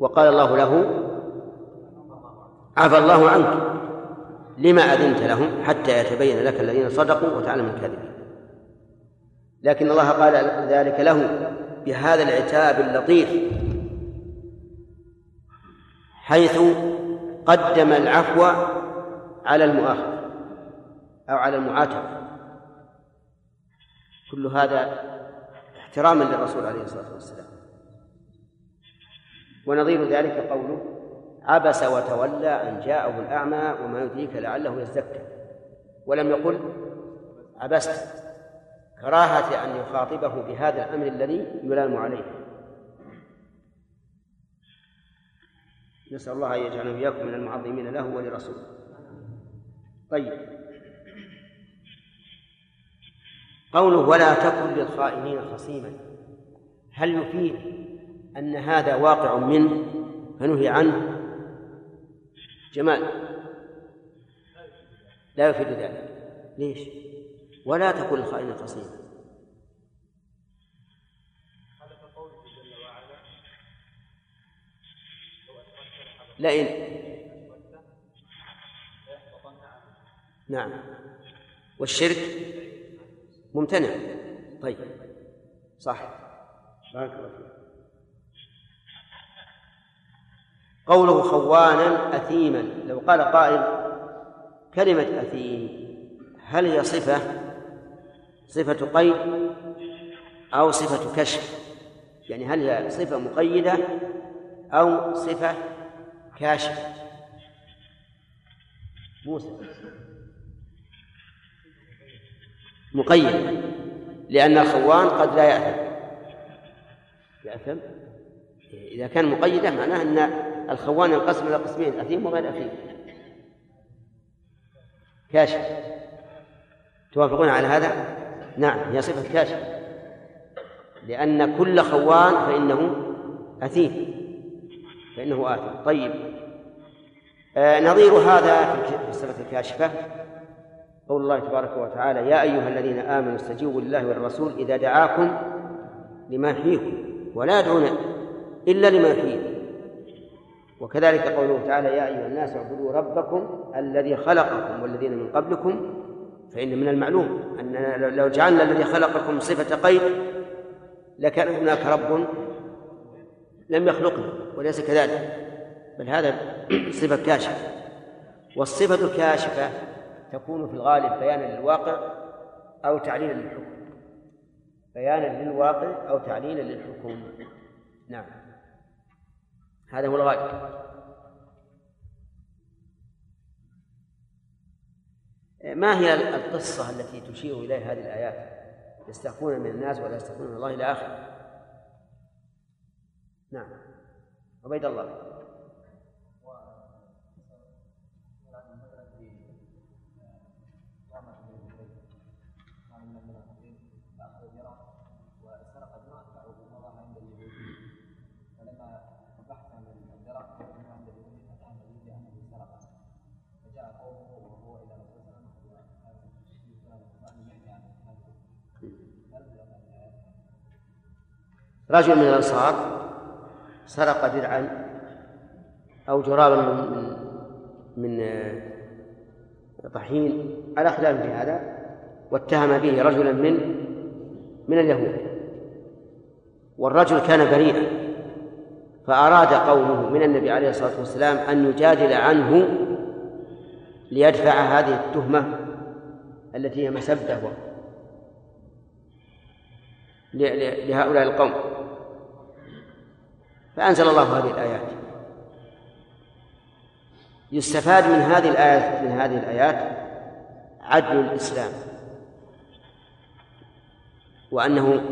وقال الله له عفى الله عنك لما أذنت لهم حتى يتبين لك الذين صدقوا وتعلم الكاذبين. لكن الله قال ذلك له بهذا العتاب اللطيف حيث قدم العفو على المؤاخذة أو على المعاتبة. كل هذا احتراما للرسول عليه الصلاة والسلام. ونظير ذلك قوله عبس وتولى أن جاءه الأعمى وما يدريك لعله يزكى ولم يقل عبست كراهة أن يخاطبه بهذا الأمر الذي يلام عليه. نسأل الله أن يجعلنا إياكم من المعظمين له ولرسوله. طيب. قوله ولا تكن للخائنين خصيما. هل يفيد أن هذا واقع منه؟ فنهي عنه. جمال. لا يفيد ذلك. ليش؟ ولا تكن للخائنين خصيما. لئن. نعم. والشرك؟ ممتنع. طيب. صح. قوله خوانا أثيما. لو قال قائل كلمة أثيم هل هي صفة؟ صفة قيد أو صفة كشف؟ يعني هل هي صفة مقيدة أو صفة كاشفة؟ موسى. مقيد لأن الخوان قد لا يأثم. يأثم؟ إذا كان مقيدا معناه أن الخوان ينقسم إلى قسمين أثيم وغير أثيم كاشف. توافقون على هذا؟ نعم هي صفة كاشف. لأن كل خوان فإنه أثيم فإنه آثم. طيب. آه نظير هذا في الصفة الكاشفة. قول الله تبارك وتعالى يا أيها الذين آمنوا استجيبوا لله والرسول إذا دعاكم لما يحييكم ولا يدعون إلا لما يحييكم وكذلك قوله تعالى يا أيها الناس اعبدوا ربكم الذي خلقكم والذين من قبلكم فإن من المعلوم أننا لو جعلنا الذي خلقكم صفة قيد لكان هناك رب لم يخلقنا وليس كذلك. بل هذا <clears throat> صفة كاشفة. والصفة الكاشفة تكون في الغالب بيانا للواقع أو تعليلا للحكم. بيانا للواقع أو تعليلا للحكم. نعم. هذا هو الغالب ما هي القصة التي تشير إليها هذه الآيات؟ يستخفون من الناس ولا يستخفون من الله إلى آخره نعم. عبيد الله. رجل من الأنصار سرق درعا أو جرابا من من آه، طحين. على خلاف في هذا واتهم به رجلا من من اليهود. والرجل كان بريئا فأراد قومه من النبي عليه الصلاة والسلام أن يجادل عنه ليدفع هذه التهمة التي هي مسبة لهؤلاء القوم. فأنزل الله هذه الآيات. يستفاد من هذه الآيات من هذه الآيات عدل الإسلام. وأنه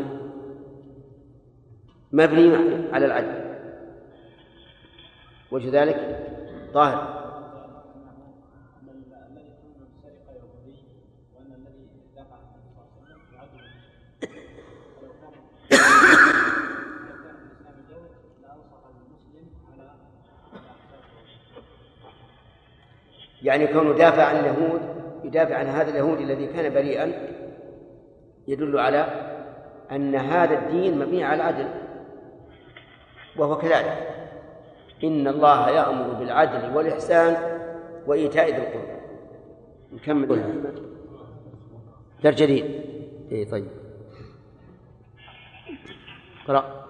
مبني على العدل. وجه ذلك ظاهر يعني كونه دافع عن اليهود يدافع عن هذا اليهود الذي كان بريئا يدل على أن هذا الدين مبني على العدل. وهو كذلك. إن الله يأمر بالعدل والإحسان وإيتاء ذي القربى. نكمل. درس جديد. إيه طيب. اقرأ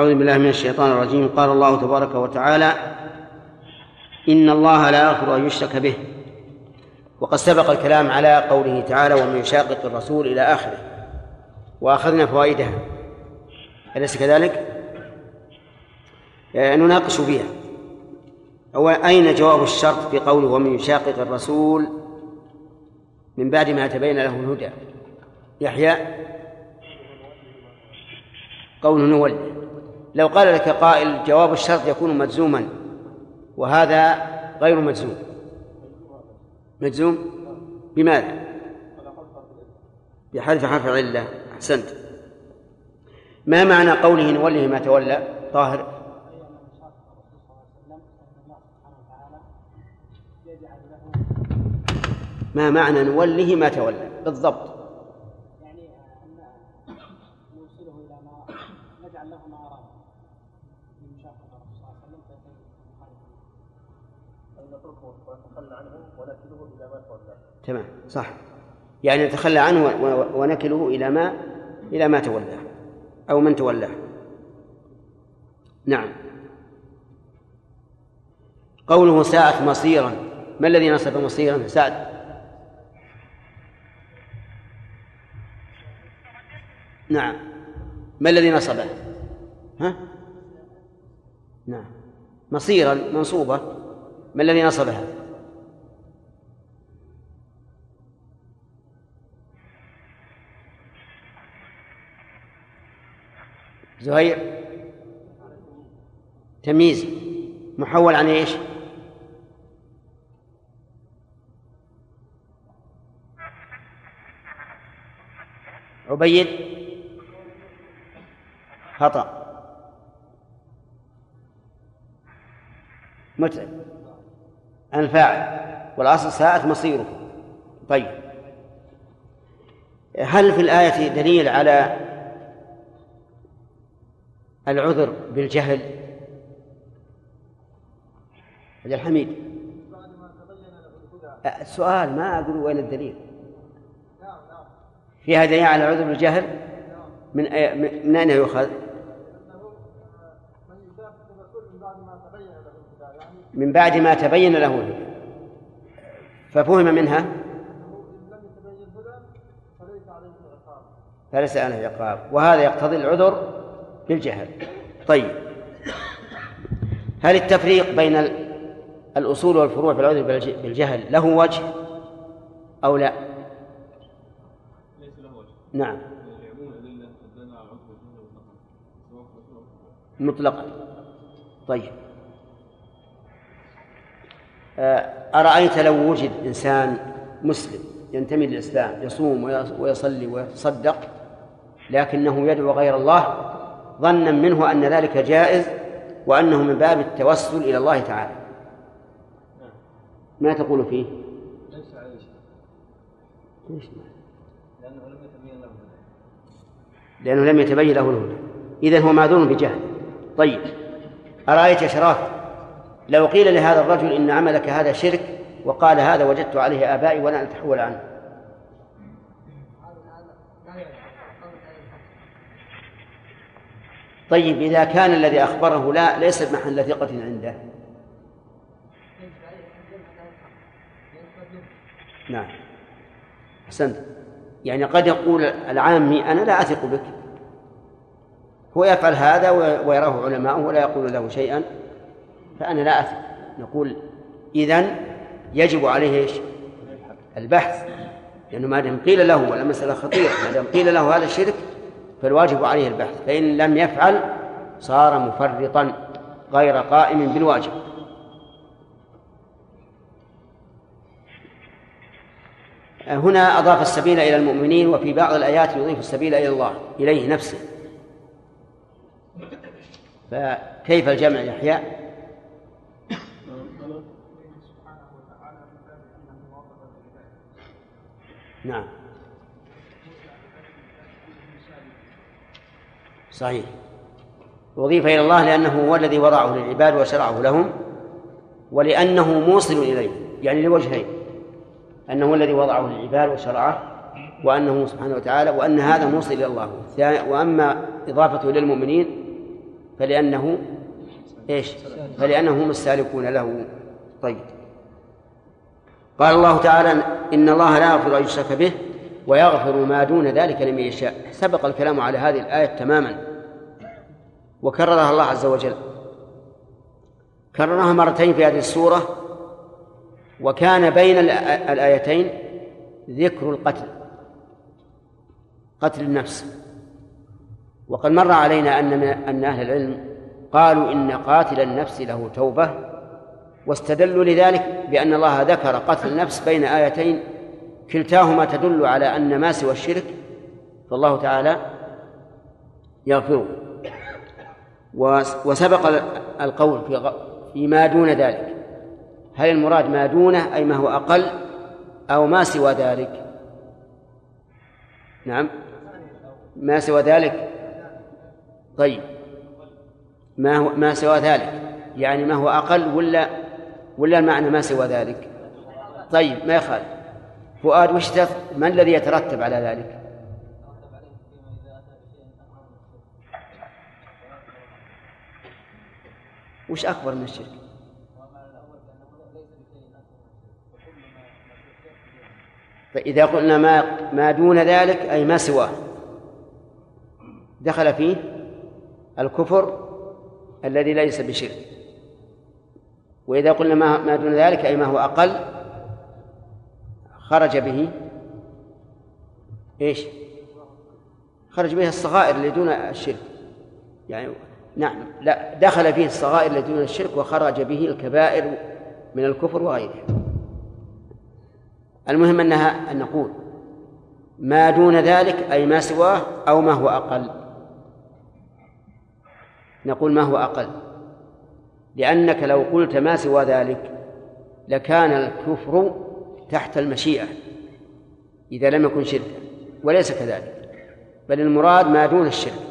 أعوذ بالله من الشيطان الرجيم. قال الله تبارك وتعالى إن الله لا يغفر أن يشرك به. وقد سبق الكلام على قوله تعالى ومن يشاقق الرسول إلى آخره. وأخذنا فوائدها. أليس كذلك؟ آه، نناقش فيها. أو أين جواب الشرط في قوله ومن يشاقق الرسول من بعد ما تبين له الهدى. يحيى؟ قوله نولي. لو قال لك قائل جواب الشرط يكون مجزوما وهذا غير مجزوم. مجزوم؟ بماذا؟ بحذف حرف علة. أحسنت. ما معنى قوله نوله ما تولى؟ طاهر. ما معنى نوله ما تولى؟ بالضبط. تمام صح. يعني نتخلى عنه ونكله إلى ما إلى ما تولاه أو من تولاه. نعم. قوله ساءت مصيرا. ما الذي نصب مصيرا؟ سعد نعم. ما الذي نصبه؟ ها؟ نعم. مصيرا منصوبة. ما الذي نصبها زهير. تمييز. محول عن إيش؟ عبيد. خطأ. متعب. الفاعل. والأصل ساءت مصيره. طيب. هل في الآية دليل على العذر بالجهل. عبد الحميد. السؤال ما أقول وين الدليل. فيها دليل على العذر بالجهل؟ من أي... من أين يؤخذ؟ من بعد ما تبين له الهدى. ففهم منها؟ فليس عليه عقاب وهذا يقتضي العذر بالجهل طيب. هل التفريق بين الأصول والفروع في العذر بالجهل له وجه أو لا؟ ليس له وجه نعم. مطلقا. طيب. آه، أرأيت لو وجد إنسان مسلم ينتمي للإسلام يصوم ويص- ويصلي ويتصدق لكنه يدعو غير الله؟ ظنا منه أن ذلك جائز وأنه من باب التوسل إلى الله تعالى. ما تقول فيه؟ ليس عليه ليش؟ لأنه لم يتبين له لأنه لم يتبين له الهدى. إذا هو معذور بجهل. طيب أرأيت يا شراف لو قيل لهذا الرجل إن عملك هذا شرك وقال هذا وجدت عليه آبائي ولا أتحول عنه. طيب إذا كان الذي أخبره لا ليس محل ثقة عنده. نعم. أحسنت. يعني قد يقول العامي أنا لا أثق بك. هو يفعل هذا ويراه علماؤه ولا يقول له شيئا فأنا لا أثق. نقول إذن يجب عليه إيش؟ البحث. لأنه ما دام قيل له ولا مسألة خطيرة ما دام قيل له هذا الشرك فالواجب عليه البحث. فإن لم يفعل صار مفرطا غير قائم بالواجب. هنا أضاف السبيل إلى المؤمنين وفي بعض الآيات يضيف السبيل إلى الله إليه نفسه. فكيف الجمع يحيى؟ نعم. صحيح. أضيف إلى الله لأنه هو الذي وضعه للعباد وشرعه لهم ولأنه موصل إليه يعني لوجهين أنه هو الذي وضعه للعباد وشرعه وأنه سبحانه وتعالى وأن هذا موصل إلى الله. وأما إضافته للمؤمنين فلأنه إيش؟ فلأنهم هم السالكون له. طيب. قال الله تعالى إن الله لا يغفر أن يشرك به ويغفر ما دون ذلك لمن يشاء. سبق الكلام على هذه الآية تماما. وكررها الله عز وجل. كررها مرتين في هذه السورة. وكان بين الآيتين ذكر القتل. قتل النفس. وقد مر علينا أن أن أهل العلم قالوا إن قاتل النفس له توبة. واستدلوا لذلك بأن الله ذكر قتل النفس بين آيتين كلتاهما تدل على أن ما سوى الشرك فالله تعالى يغفره. وسبق القول في فيما دون ذلك. هل المراد ما دونه أي ما هو أقل أو ما سوى ذلك؟ نعم. ما سوى ذلك؟ طيب. ما هو ما سوى ذلك؟ يعني ما هو أقل ولا ولا المعنى ما سوى ذلك؟ طيب. ما يخالف. فؤاد وش ما الذي يترتب على ذلك؟ وش أكبر من الشرك؟ فإذا قلنا ما ما دون ذلك أي ما سواه دخل فيه الكفر الذي ليس بشرك. وإذا قلنا ما ما دون ذلك أي ما هو أقل خرج به. إيش؟ خرج به الصغائر اللي دون الشرك. يعني نعم لا دخل فيه الصغائر التي دون الشرك وخرج به الكبائر من الكفر وغيره المهم أنها أن نقول ما دون ذلك أي ما سواه أو ما هو أقل. نقول ما هو أقل. لأنك لو قلت ما سوى ذلك لكان الكفر تحت المشيئة إذا لم يكن شركا وليس كذلك بل المراد ما دون الشرك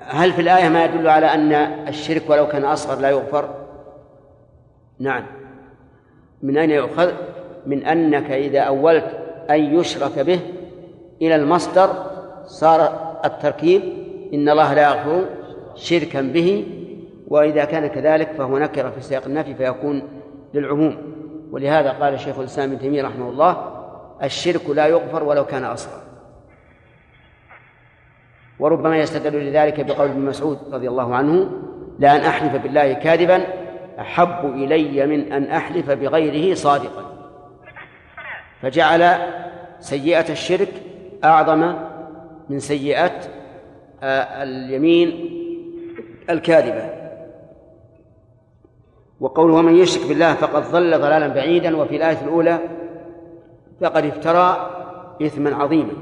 هل في الآية ما يدل على أن الشرك ولو كان أصغر لا يغفر؟ نعم من أين يؤخذ؟ من أنك إذا أولت أن يشرك به إلى المصدر صار التركيب إن الله لا يغفر شركا به وإذا كان كذلك فهو نكر في سياق النفي فيكون للعموم ولهذا قال شيخ الإسلام ابن تيمية رحمه الله الشرك لا يغفر ولو كان أصغر. وربما يستدل لذلك بقول ابن مسعود رضي الله عنه لأن أحلف بالله كاذبا أحب إلي من أن أحلف بغيره صادقا. فجعل سيئة الشرك أعظم من سيئة آه، اليمين الكاذبة. وقوله ومن يشرك بالله فقد ضل ضلالا بعيدا وفي الآية الأولى فقد افترى إثما عظيما.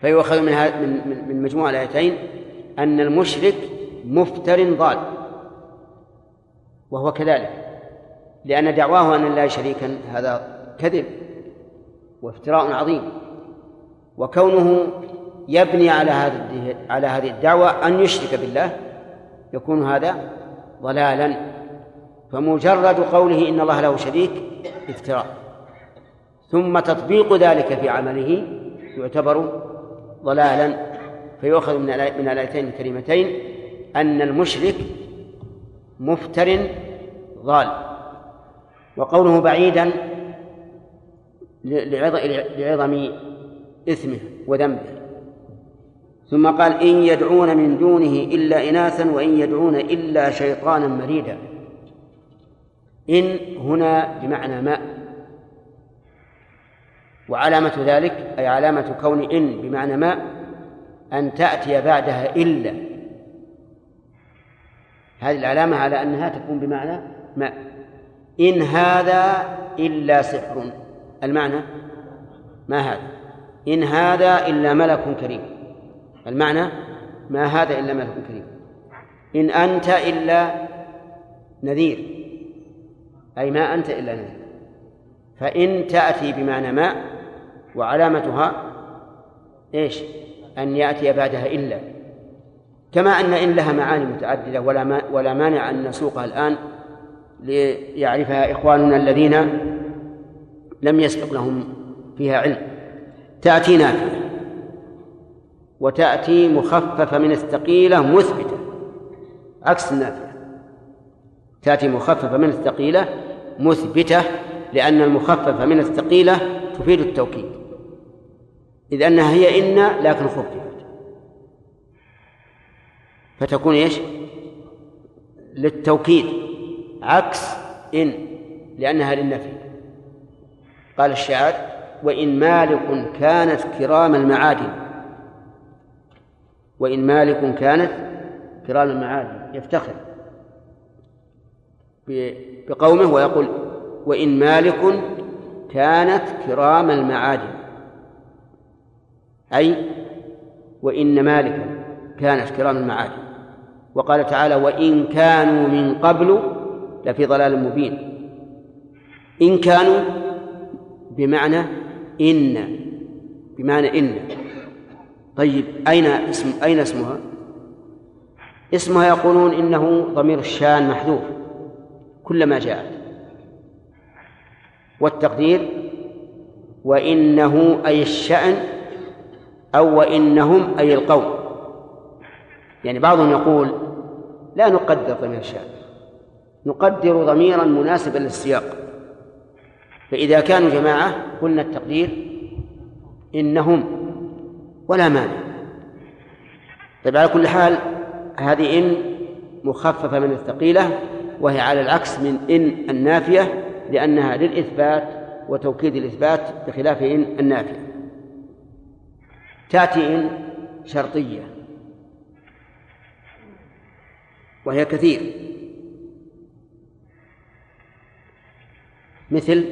فيؤخذ من من من مجموع الآيتين أن المشرك مفتر ضال وهو كذلك لأن دعواه أن الله شريكا هذا كذب وافتراء عظيم وكونه يبني على هذه على هذه الدعوة أن يشرك بالله يكون هذا ضلالا فمجرد قوله إن الله له شريك افتراء. ثم تطبيق ذلك في عمله يعتبر ضلالا فيؤخذ من من الآيتين الكريمتين أن المشرك مفتر ضال. وقوله بعيدا لعظم إثمه وذنبه. ثم قال إن يدعون من دونه إلا إناثا وإن يدعون إلا شيطانا مريدا. إن هنا بمعنى ما. وعلامة ذلك أي علامة كون إن بمعنى ما أن تأتي بعدها إلا. هذه العلامة على أنها تكون بمعنى ما. إن هذا إلا سحر. المعنى ما هذا؟ إن هذا إلا ملك كريم. المعنى ما هذا إلا ملك كريم. إن أنت إلا نذير. أي ما أنت إلا نذير. فإن تأتي بمعنى ما وعلامتها إيش؟ أن يأتي بعدها إلا. كما أن إن لها معاني متعددة ولا ما ولا مانع أن نسوقها الآن ليعرفها إخواننا الذين لم يسبق لهم فيها علم. تأتي نافية وتأتي مخففة من الثقيلة مثبتة. عكس النافية تأتي مخففة من الثقيلة مثبتة لأن المخففة من الثقيلة تفيد التوكيد. إذ أنها هي إن لكن خففت. فتكون إيش؟ للتوكيد. عكس إن لأنها للنفي قال الشاعر وإن مالك كانت كرام المعادن وإن مالك كانت كرام المعادن يفتخر بقومه ويقول وإن مالك كانت كرام المعادن. أي وإن مالكا كانت كرام المعادن. وقال تعالى وإن كانوا من قبل لفي ضلال مبين. إن كانوا بمعنى إن بمعنى إن. طيب أين اسم أين اسمها؟ اسمها يقولون إنه ضمير الشان محذوف كلما جاءت والتقدير؟ وإنه أي الشأن أو وإنهم أي القوم. يعني بعضهم يقول لا نقدر ضمير الشأن نقدر ضميرا مناسبا للسياق. فإذا كانوا جماعة قلنا التقدير إنهم ولا مانع. طيب على كل حال هذه إن مخففة من الثقيلة وهي على العكس من إن النافية لأنها للإثبات وتوكيد الإثبات بخلاف إن النافية. تأتي إن شرطية. وهي كثير. مثل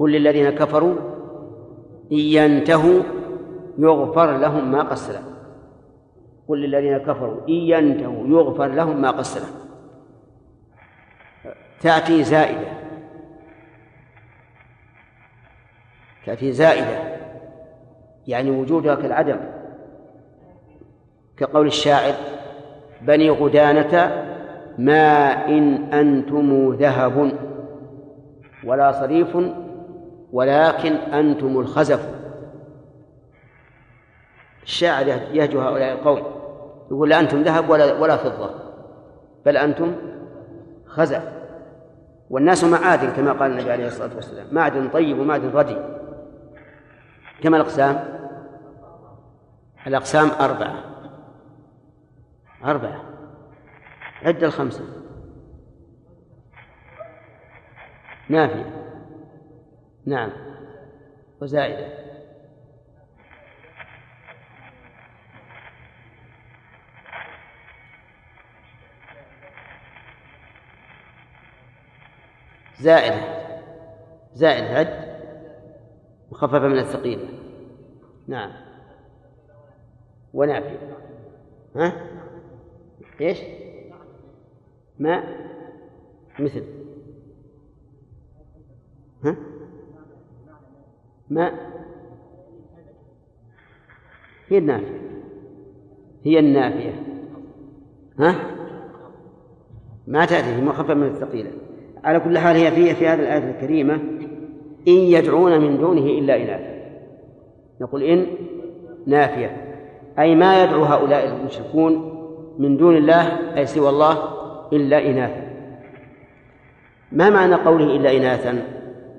قل للذين كفروا إن ينتهوا يغفر لهم ما سلف قل للذين كفروا إن ينتهوا يغفر لهم ما سلف تأتي زائدة. تأتي زائدة. يعني وجودها كالعدم. كقول الشاعر بني غدانة ما إن أنتم ذهب ولا صريف ولكن أنتم الخزف. الشاعر يهجو هؤلاء القوم. يقول لا أنتم ذهب ولا ولا فضة بل أنتم خزف. والناس معادن كما قال النبي عليه الصلاة والسلام معدن طيب ومعدن ردي. كما الأقسام؟ الأقسام أربعة. أربعة. عد الخمسة. نافية. نعم. وزائدة. زائدة. زائدة عد. مخففة من الثقيلة. نعم. ونافية. ها؟ إيش؟ ماء مثل. ها؟ ماء هي النافية. هي النافية. ها؟ ما تأتي في مخفف من الثقيلة. على كل حال هي في في هذه الآية الكريمة إن يدعون من دونه إلا إناثا نقول إن نافية. أي ما يدعو هؤلاء المشركون من دون الله أي سوى الله إلا إناثا. ما معنى قوله إلا إناثا؟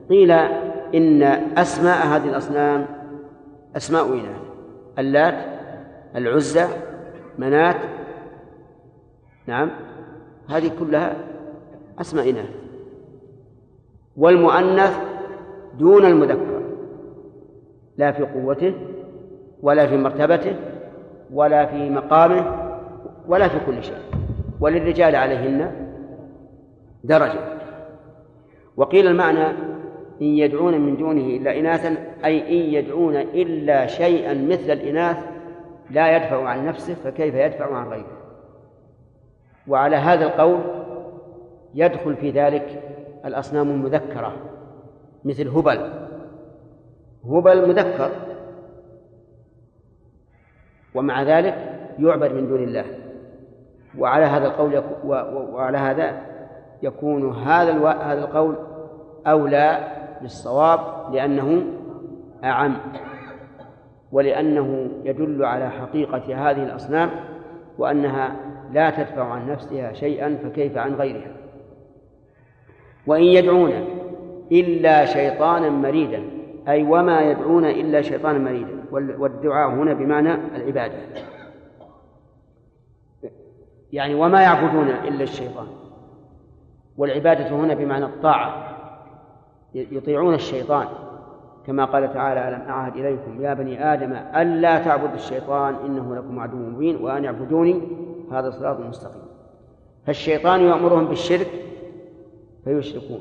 قيل إن أسماء هذه الأصنام أسماء إناث اللات العزى منات نعم هذه كلها أسماء إناث والمؤنث دون المذكر لا في قوته ولا في مرتبته ولا في مقامه ولا في كل شيء. وللرجال عليهن درجة. وقيل المعنى إن يدعون من دونه إلا إناثا أي إن يدعون إلا شيئا مثل الإناث لا يدفع عن نفسه فكيف يدفع عن غيره؟ وعلى هذا القول يدخل في ذلك الأصنام المذكرة مثل هبل. هبل مذكر. ومع ذلك يعبد من دون الله. وعلى هذا القول وعلى هذا يكون هذا هذا القول أولى بالصواب لأنه أعم ولأنه يدل على حقيقة هذه الأصنام وأنها لا تدفع عن نفسها شيئا فكيف عن غيرها. وإن يدعون إلا شيطانا مريدا أي وما يدعون إلا شيطانا مريدا والدعاء هنا بمعنى العبادة. يعني وما يعبدون إلا الشيطان والعبادة هنا بمعنى الطاعة. يطيعون الشيطان. كما قال تعالى ألم أعهد إليكم يا بني آدم ألا تعبدوا الشيطان إنه لكم عدو مبين وأن اعبدوني؟ هذا صراط مستقيم. فالشيطان يأمرهم بالشرك فيشركون.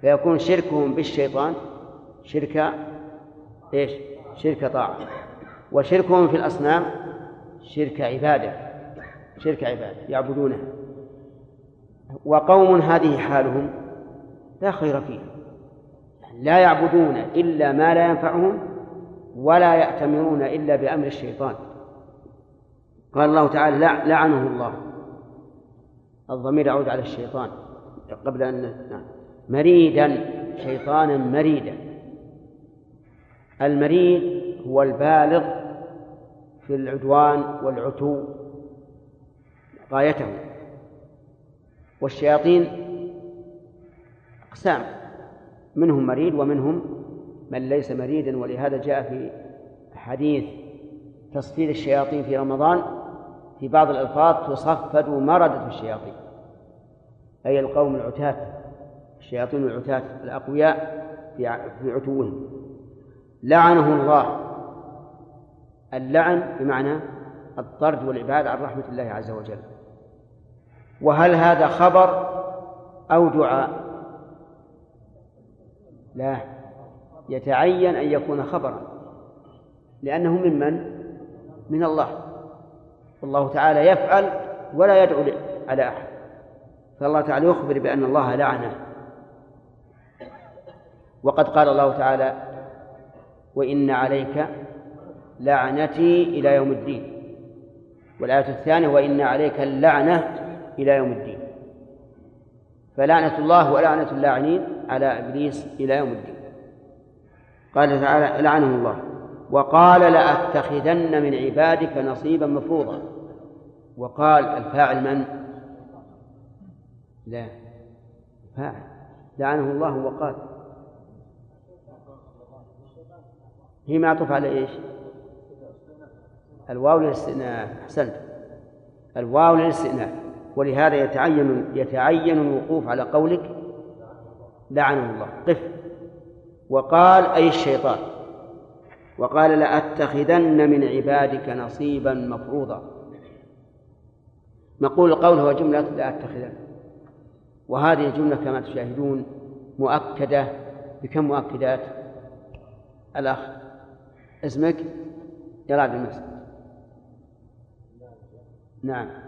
فيكون شركهم بالشيطان شرك إيش؟ شرك طاعة. وشركهم في الأصنام شرك عبادة. شرك عبادة يعبدونها. وقوم هذه حالهم؟ لا خير فيهم لا يعبدون إلا ما لا ينفعهم ولا يأتمرون إلا بأمر الشيطان. قال الله تعالى لعنه الله. الضمير يعود على الشيطان. قبل أن نعم. مريدا. شيطانا مريدا. المريد هو البالغ في العدوان والعتو. غايته. والشياطين أقسام منهم مريد ومنهم من ليس مريدا ولهذا جاء في حديث تصفير الشياطين في رمضان في بعض الألفاظ تصفد مردة الشياطين أي القوم العتاة الشياطين العتاة الأقوياء في عتوهم. لعنه الله. اللعن بمعنى الطرد والعباد عن رحمة الله عز وجل. وهل هذا خبر أو دعاء؟ لا يتعين أن يكون خبرا. لأنه ممن؟ من؟ الله. والله تعالى يفعل ولا يدعو على أحد. فالله تعالى يخبر بأن الله لعنه. وقد قال الله تعالى وإن عليك لعنتي إلى يوم الدين. والآية الثانية وإن عليك اللعنة إلى يوم الدين. فلعنة الله ولعنة اللاعنين على إبليس إلى يوم الدين. قال تعالى لعنه الله. وقال لأتخذن من عبادك نصيبا مفروضا. وقال الفاعل من؟ لا. فاعل لعنه الله وقال. هي معطوف على إيش؟ الواو للاستئناف. أحسنت. الواو للاستئناف. ولهذا يتعين يتعين الوقوف على قولك لعنه الله. قف. وقال أي الشيطان. وقال لأتخذن من عبادك نصيبا مفروضا. نقول القول هو جملة لأتخذن. وهذه الجملة كما تشاهدون مؤكدة. بكم مؤكدات؟ الأخ اسمك؟ يا عبد المسجد نعم.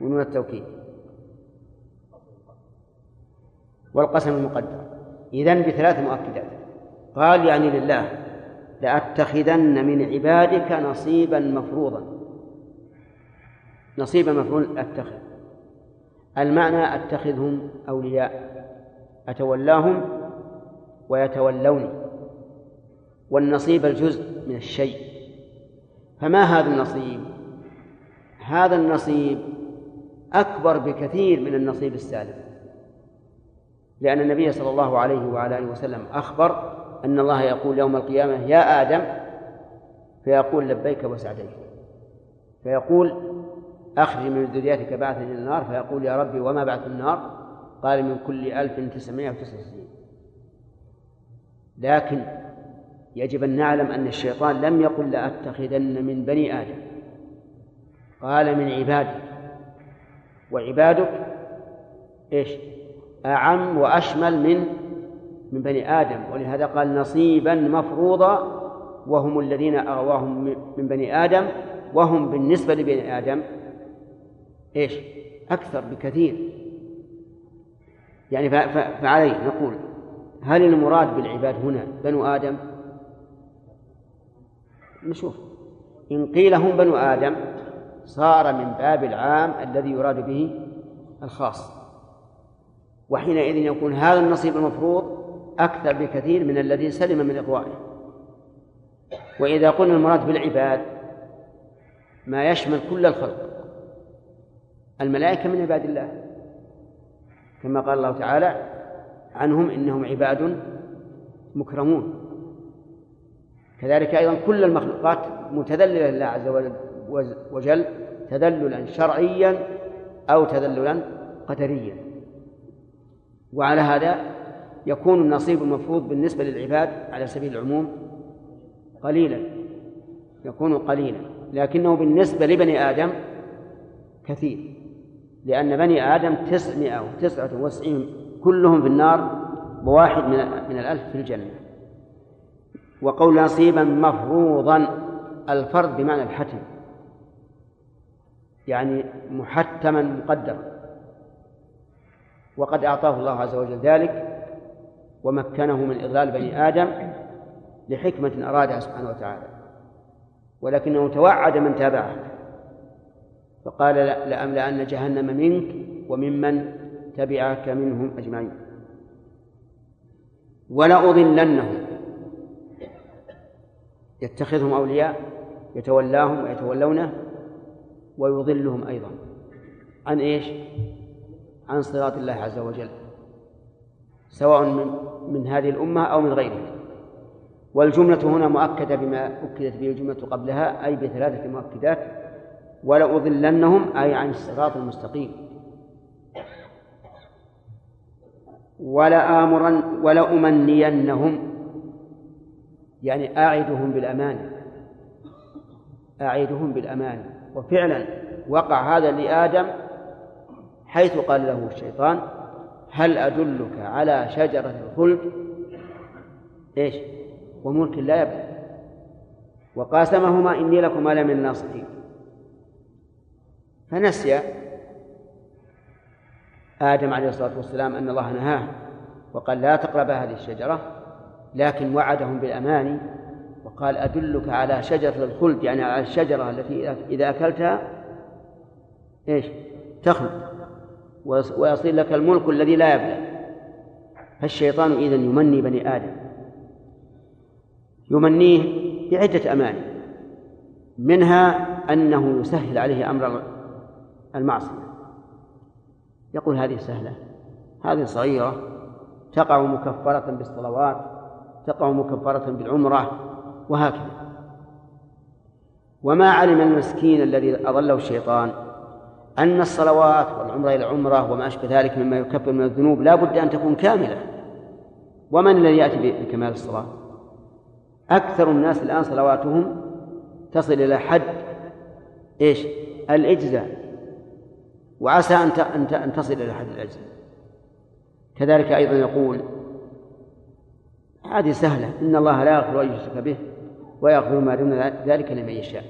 ونون التوكيد. والقسم المقدر. إذن بثلاث مؤكدات. قال يعني لله لأتخذن من عبادك نصيبا مفروضا. نصيبا مفروض أتخذ. المعنى أتخذهم أولياء. أتولاهم ويتولوني. والنصيب الجزء من الشيء. فما هذا النصيب؟ هذا النصيب أكبر بكثير من النصيب السالم. لأن النبي صلى الله عليه وعلى آله وسلم أخبر أن الله يقول يوم القيامة يا آدم فيقول لبيك وسعديك فيقول أخرج من ذريتك بعثا إلى النار فيقول يا ربي وما بعث النار؟ قال من كل ألف تسعمائة وتسعة سنين لكن يجب أن نعلم أن الشيطان لم يقل لأتخذن من بني آدم قال من عبادي وعبادك إيش؟ أعم وأشمل من من بني آدم. ولهذا قال نصيبا مفروضا وهم الذين أغواهم من بني آدم وهم بالنسبة لبني آدم. إيش؟ أكثر بكثير. يعني فعليه نقول هل المراد بالعباد هنا بنو آدم؟ نشوف. إن قيل هم بنو آدم صار من باب العام الذي يراد به الخاص. وحينئذ يكون هذا النصيب المفروض أكثر بكثير من الذي سلم من إغوائه وإذا قلنا المراد بالعباد ما يشمل كل الخلق الملائكة من عباد الله. كما قال الله تعالى عنهم إنهم عباد مكرمون. كذلك أيضا كل المخلوقات متذللة لله عز وجل. تذللا شرعيا أو تذللا قدريا. وعلى هذا يكون النصيب المفروض بالنسبة للعباد على سبيل العموم قليلا يكون قليلا لكنه بالنسبة لبني آدم كثير لأن بني آدم تسعمائة وتسعة وتسعين كلهم في النار بواحد من من الألف في الجنة. وقول نصيبا مفروضا الفرض بمعنى الحتم. يعني محتما مقدرا. وقد أعطاه الله عز وجل ذلك ومكنه من إضلال بني آدم لحكمة أرادها سبحانه وتعالى. ولكنه توعد من تابعه. فقال لأملأن جهنم منك وممن تبعك منهم أجمعين. ولأضلنهم. يتخذهم أولياء يتولاهم ويتولونه ويضلهم أيضا. عن إيش؟ عن صراط الله عز وجل. سواء من, من هذه الأمة أو من غيرها. والجملة هنا مؤكدة بما أكدت به الجملة قبلها أي بثلاثة مؤكدات. ولأضلنهم أي عن الصراط المستقيم. ولآمرن ولأمنينهم. يعني أعدهم بالأمان أعدهم بالأمان وفعلا وقع هذا لآدم حيث قال له الشيطان هل أدلك على شجرة الخلد؟ إيش؟ وملك لا يبلى. وقاسمهما إني لكما لمن الناصحين. فنسي آدم عليه الصلاة والسلام أن الله نهاه وقال لا تقرب هذه الشجرة لكن وعدهم بالأمان وقال أدلك على شجرة الخلد يعني على الشجرة التي إذا أكلتها إيش؟ تخلد. ويصير لك الملك الذي لا يبلى. فالشيطان إذا يمني بني آدم. يمنيه بعدة أماني. منها أنه يسهل عليه أمر المعصية. يقول هذه سهلة. هذه صغيرة. تقع مكفرة بالصلوات تقع مكفرة بالعمرة. وهكذا. وما علم المسكين الذي أضله الشيطان أن الصلوات والعمرة إلى العمرة وما أشبه ذلك مما يكفر من الذنوب لا بد أن تكون كاملة. ومن الذي يأتي بكمال الصلاة؟ أكثر الناس الآن صلواتهم تصل إلى حد إيش؟ الإجزاء. وعسى أن أن تصل إلى حد الإجزاء. كذلك أيضا يقول هذه سهلة إن الله لا يغفر أن يشرك به. ويغفر ما دون ذلك لمن يشاء.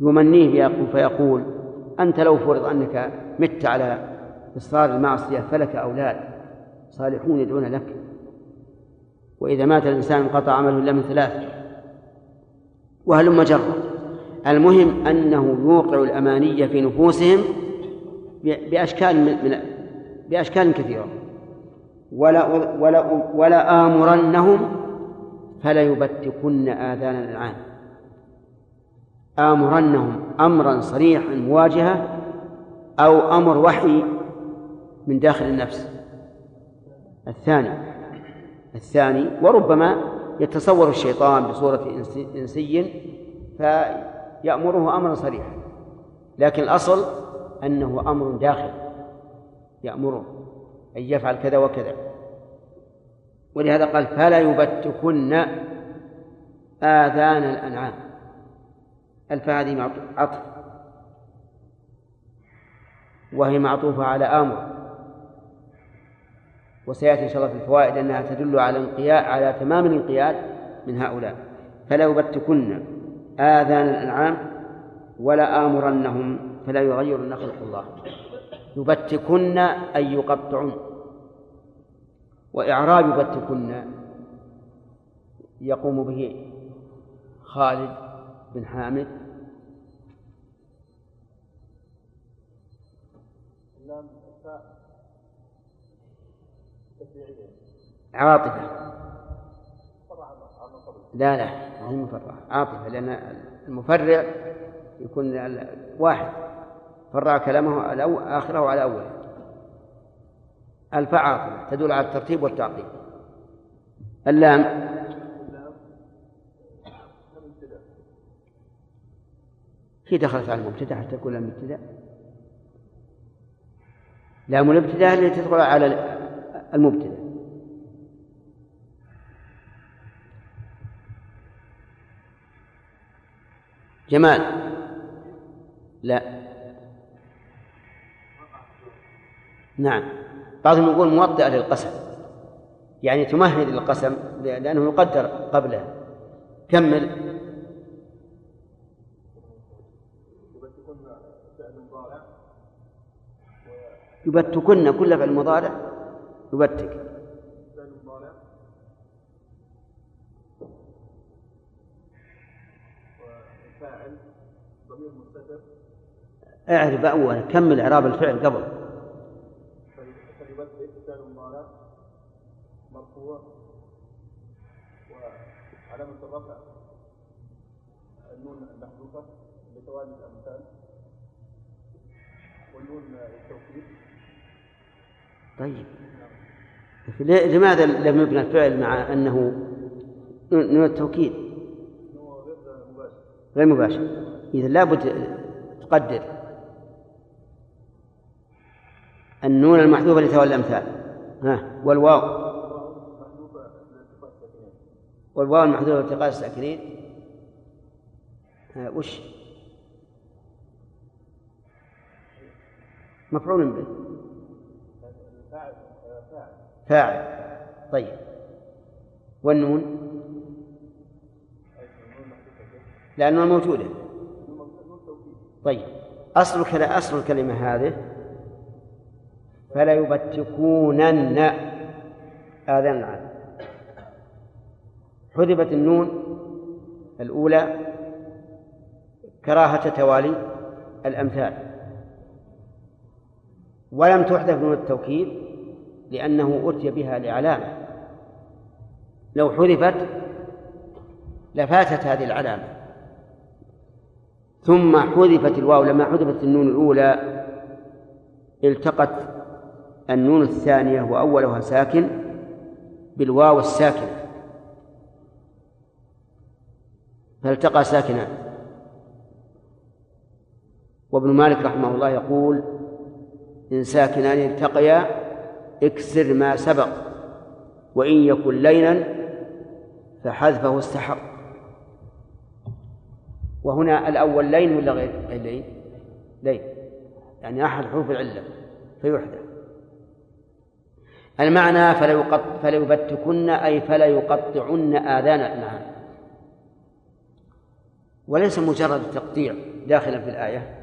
يمنيه فيقول أنت لو فرض أنك مت على إصرار المعصية فلك أولاد صالحون يدعون لك. وإذا مات الإنسان انقطع عمله إلا من ثلاث. وهلم جرا المهم أنه يوقع الأمانية في نفوسهم بأشكال من بأشكال كثيرة. ولا ولا ولا آمرنهم فلا يبتكن آذان الأنعام آمرنهم أمرا صريحا مواجهة أو أمر وحي من داخل النفس. الثاني الثاني وربما يتصور الشيطان بصورة إنسي فيأمره أمرا صريحا. لكن الأصل أنه أمر داخل يأمره أن يفعل كذا وكذا. ولهذا قال فلا يبتكن آذان الأنعام. الفاء هذه عطف. وهي معطوفة على آمر. وسيأتي إن شاء الله في الفوائد أنها تدل على انقياد على تمام الانقياد من هؤلاء. فلا يبتكن آذان الأنعام ولا آمرنهم. فلا يغيرن خلق الله يبتكن أي يقطعن. وإعراب يبتكن يقوم به خالد بن حامد. عاطفة. لا لا ما هي مفرعة عاطفة لأن المفرع يكون واحد. فرع كلامه على آخره على أوله. الفاء عاطفة تدل على الترتيب والتعقيب اللام. هي دخلت على المبتدأ حتى تكون لام ابتداء. لام الابتداء اللي تدخل على المبتدأ. جمال. لا. نعم. بعضهم يقول موطئة للقسم يعني تمهد للقسم لأنه يقدر قبله. كمل. يبتكن كل فعل مضارع يبتك. اعرف أولا كمل إعراب الفعل قبل؟ مرفوع وعلامة الرفع النون المحذوفة لتوالي الأمثال والنون التوكيد. طيب. لماذا لم يبنى الفعل مع أنه نون التوكيد؟ غير مباشر. إذا لابد تقدر النون المحذوفة لتولى الأمثال. ها والواو. والواو المحذوفة لالتقاء الساكنين ها وش؟ مفعول به. فاعل. طيب. والنون؟ لأنها موجودة. طيب. أصل أصل الكلمة هذه فلا يبتكونن. آذان العالم حذفت النون الأولى كراهة توالي الأمثال. ولم تحذف نون التوكيد لأنه أتي بها لعلامة. لو حذفت لفاتت هذه العلامة. ثم حذفت الواو لما حذفت النون الأولى التقت النون الثانية وأولها ساكن بالواو الساكنة. فالتقى ساكنان وابن مالك رحمه الله يقول إن ساكنان التقيا اكسر ما سبق وإن يكن لينا فحذفه استحق. وهنا الأول لين ولا غير؟ لين؟ لين. يعني أحد حروف العلة فيحذف. المعنى فلا يقط فلا يبتكن أي فلا يقطعن آذان الأنعام وليس مجرد التقطيع داخلا في الآية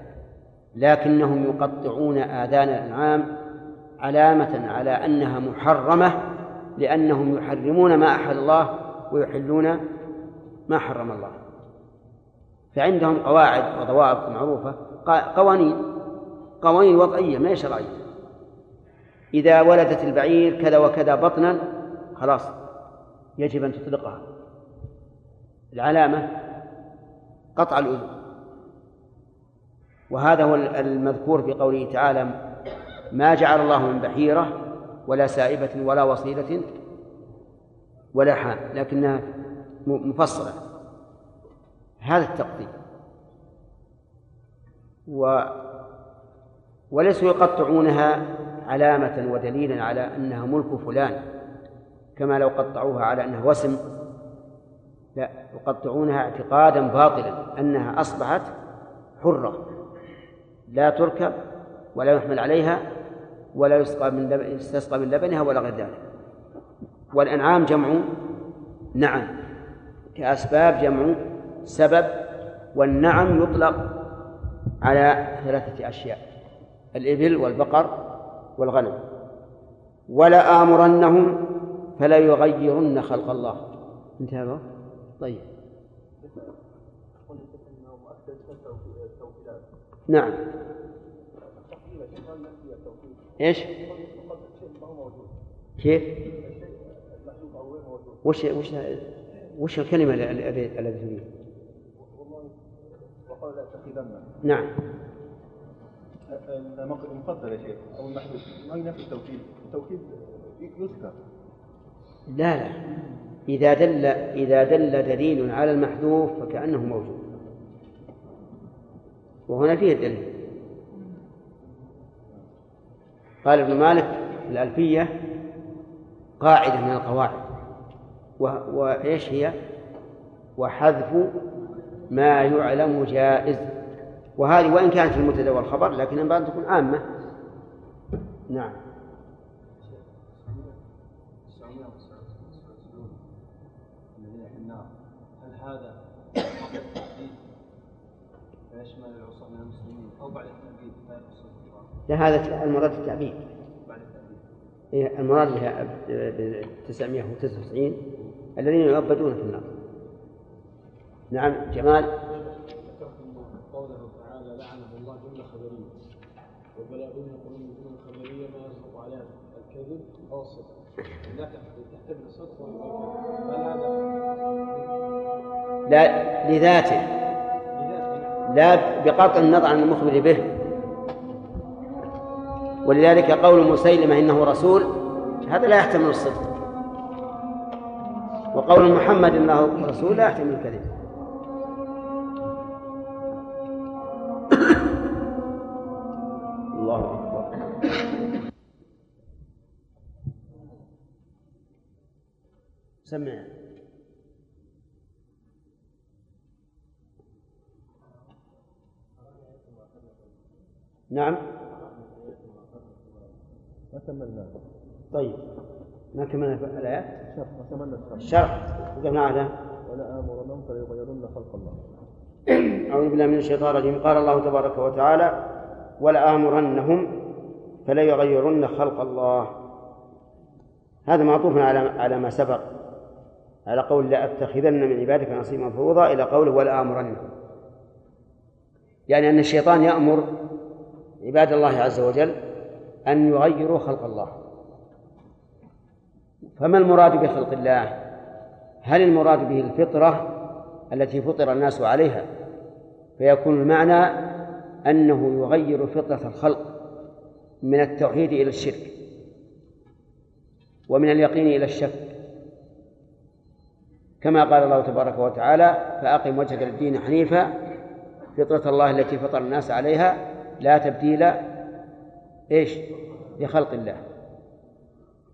لكنهم يقطعون آذان الأنعام علامة على أنها محرمة لأنهم يحرمون ما أحل الله ويحلون ما حرم الله. فعندهم قواعد وضوابط معروفة قوانين قوانين وضعية ما شرعية. إذا ولدت البعير كذا وكذا بطنا خلاص يجب أن تطلقها. العلامة قطع الأذن. وهذا هو المذكور في قوله تعالى ما جعل الله من بحيرة ولا سائبة ولا وصيلة ولا حام. لكنها مفصلة. هذا التقطيع. و وليسوا يقطعونها علامة ودليلا على أنها ملك فلان كما لو قطعوها على أنها وسم. لا يقطعونها اعتقادا باطلا أنها أصبحت حرة لا تركب ولا يحمل عليها ولا يسقى من يستسقى من لبنها ولا غير ذلك. والأنعام جمع نعم كأسباب جمع سبب والنعم يطلق على ثلاثة أشياء الإبل والبقر والغنم. ولا آمرنهم فلا يغيرن خلق الله. انتهى الوقت. طيب. نعم. إيش؟ كيف؟ وش وش وش الكلمة التي تريد؟ نعم. المقدر يا شيخ أو المحدود ما ينفي التوكيد؟ التوكيد يذكر. لا لا. إذا دل إذا دل دليل على المحذوف فكأنه موجود. وهنا فيه الدليل. قال ابن مالك في الألفية قاعدة من القواعد. وإيش هي؟ وحذف ما يعلم جائز. وهذه وإن كانت في المبتدأ والخبر لكن ينبغي أن تكون عامة. نعم. هذا فيشمل العصاة من المسلمين أو بعد التأبيد لا هذا المراد التعبيد إيه المراد بها ب 999 الذين يعبدون في النار نعم جمال. قوله تعالى لعنه الله جملة خبرية. وبلاغون يقولون الجملة الخبرية ما يصدق عليها الكذب أو الصدق. لا تحتمل الصدق هذا لا لذاته. لا بقطع النظر عن المخبر به. ولذلك قول مسيلمة إنه رسول هذا لا يحتمل الصدق. وقول محمد إنه رسول لا يحتمل الكذب. الله أكبر. سمع. نعم. ما كملنا. طيب. ما كملنا الآيات الشرح ما كملنا الشرح. الشرح وقفنا على ولا آمرنهم فليغيرن خلق الله. <clears throat> أعوذ بالله من الشيطان الرجيم. قال الله تبارك وتعالى ولآمرنهم فليغيرن خلق الله. هذا معطوف على على ما سبق. على قول لأتخذن من عبادك نصيبا مفروضا إلى قوله ولآمرنهم. يعني أن الشيطان يأمر عباد الله عز وجل أن يغيروا خلق الله. فما المراد بخلق الله؟ هل المراد به الفطرة التي فطر الناس عليها؟ فيكون المعنى أنه يغير فطرة الخلق من التوحيد إلى الشرك ومن اليقين إلى الشك. كما قال الله تبارك وتعالى فأقم وجهك للدين حنيفا فطرة الله التي فطر الناس عليها لا تبديل إيش؟ لخلق الله.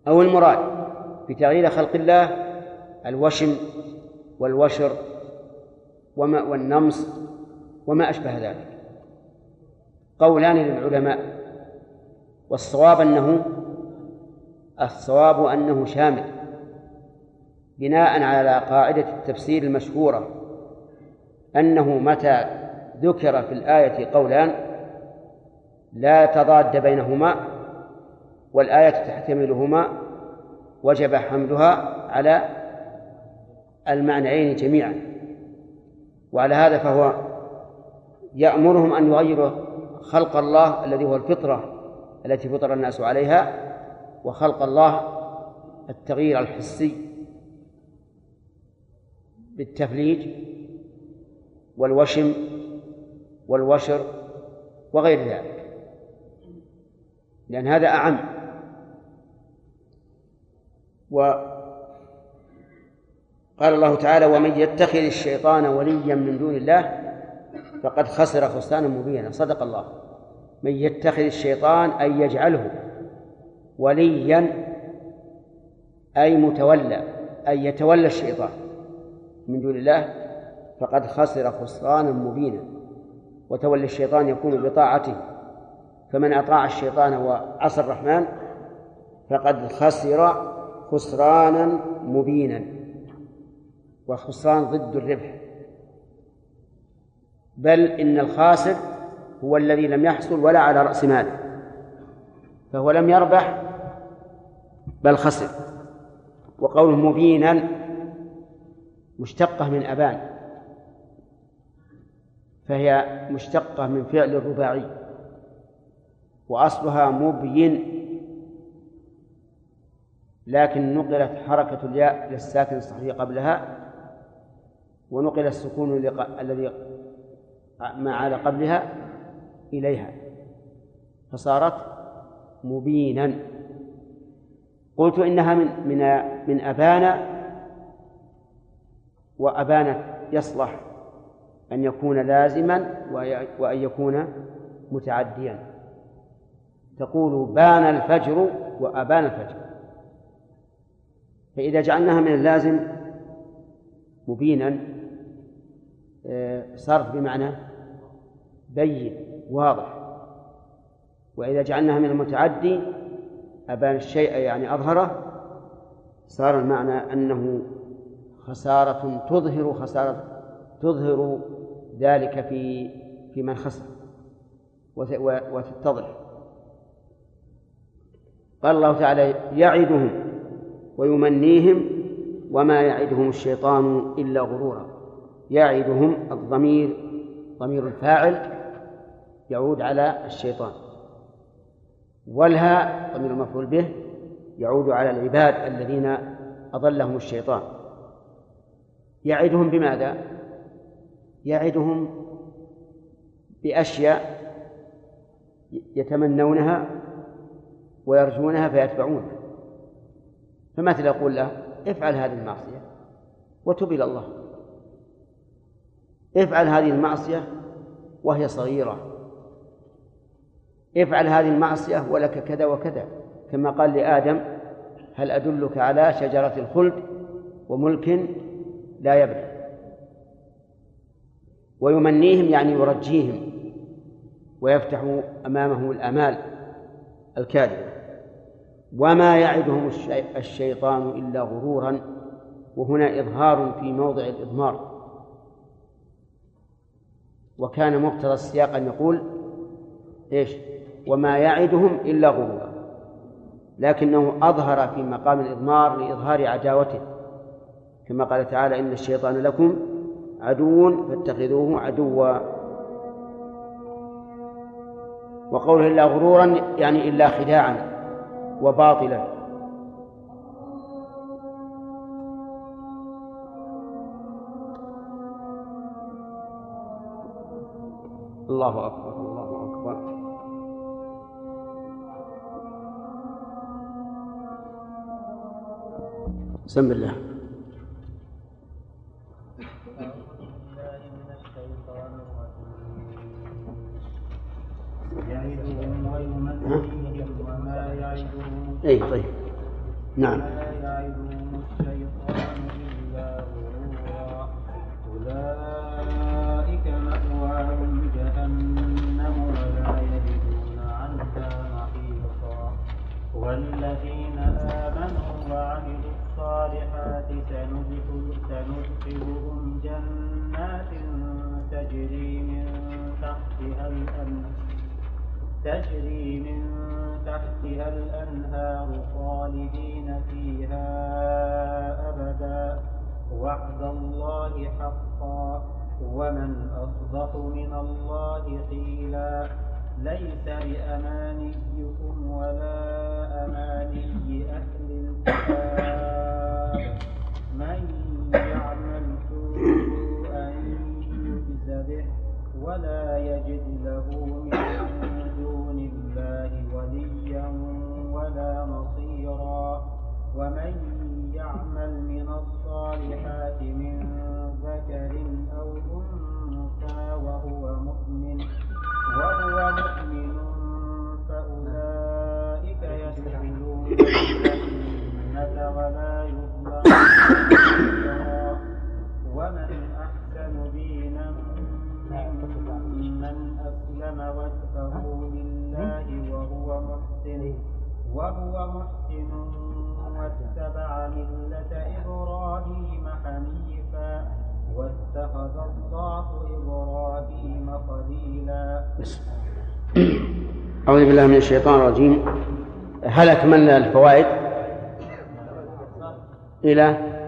أو المراد بتغيير خلق الله الوشم والوشر وما والنمص وما أشبه ذلك. قولان للعلماء. والصواب أنه الصواب أنه شامل. بناء على قاعدة التفسير المشهورة أنه متى ذكر في الآية قولان لا تضاد بينهما والآية تحتملهما وجب حملها على المعنيين جميعا. وعلى هذا فهو يأمرهم أن يغيروا خلق الله الذي هو الفطرة التي فطر الناس عليها وخلق الله التغيير الحسي بالتفليج والوشم والوشر وغير ذلك. لأن هذا أعم. وقال الله تعالى ومن يتخذ الشيطان وليا من دون الله فقد خسر خسرانا مبينا. صدق الله. من يتخذ الشيطان أي يجعله وليا أي متولى أي يتولى الشيطان من دون الله فقد خسر خسرانا مبينا. وتولي الشيطان يكون بطاعته. فمن أطاع الشيطان وعصى الرحمن فقد خسر خسرانا مبينا والخسران ضد الربح. بل إن الخاسر هو الذي لم يحصل ولا على رأس ماله فهو لم يربح بل خسر. وقوله مبينا مشتقة من أبان فهي مشتقة من فعل الرباعي. وأصلها مبين لكن نقلت حركة الياء للساكن الصحيح قبلها ونقل السكون الذي ما عاد قبلها إليها فصارت مبينا. قلت إنها من من من أبان وأبان يصلح أن يكون لازما وأن يكون متعديا. تقول بان الفجر وأبان الفجر. فإذا جعلناها من اللازم مبينا آه، صرف بمعنى بين واضح. وإذا جعلناها من المتعدي أبان الشيء يعني أظهره صار المعنى أنه خسارة تظهر خسارة تظهر ذلك في في من خسر وتتضح. قال الله تعالى يعدهم ويمنيهم وما يعدهم الشيطان إلا غرورا. يعدهم الضمير ضمير الفاعل يعود على الشيطان. والها ضمير المفعول به يعود على العباد الذين أضلهم الشيطان. يعدهم بماذا؟ يعدهم بأشياء يتمنونها ويرجونها فيتبعونها فمثل يقول له افعل هذه المعصية وتب إلى الله. افعل هذه المعصية وهي صغيرة. افعل هذه المعصية ولك كذا وكذا. كما قال لآدم هل أدلك على شجرة الخلد وملك لا يبلى؟ ويمنيهم يعني يرجيهم ويفتح أمامه الآمال الكاذبة. وما يعدهم الشيطان إلا غرورا وهنا إظهار في موضع الإضمار. وكان مقتضى السياق أن يقول إيش؟ وما يعدهم إلا غرورا. لكنه أظهر في مقام الإضمار لإظهار عداوته. كما قال تعالى إن الشيطان لكم عدو فاتخذوه عدوا. وقوله إلا غرورا يعني إلا خداعا. وباطلا. الله أكبر الله أكبر. بسم الله. أي طيب. نعم. تجري من تحتها الأنهار خالدين فيها أبدا. وعد الله حقا. ومن أصدق من الله قيلا. ليس بأمانيكم ولا أماني أهل الكتاب. من يعمل سوءا يجز به ولا يجد له من ولا نصيرا ومن يعمل من الصالحات من ذكر أو أنثى وهو مؤمن وهو مؤمن فأولئك يدخلون الجنة ولا يظلمون ومن أحسن دينا ممن أسلم وجهه لله وهو محسن وهو محسن واتبع ملة إبراهيم حنيفا واتخذ الله إبراهيم خليلا. أعوذ بالله من الشيطان الرجيم. هل أكملنا الفوائد؟ إلى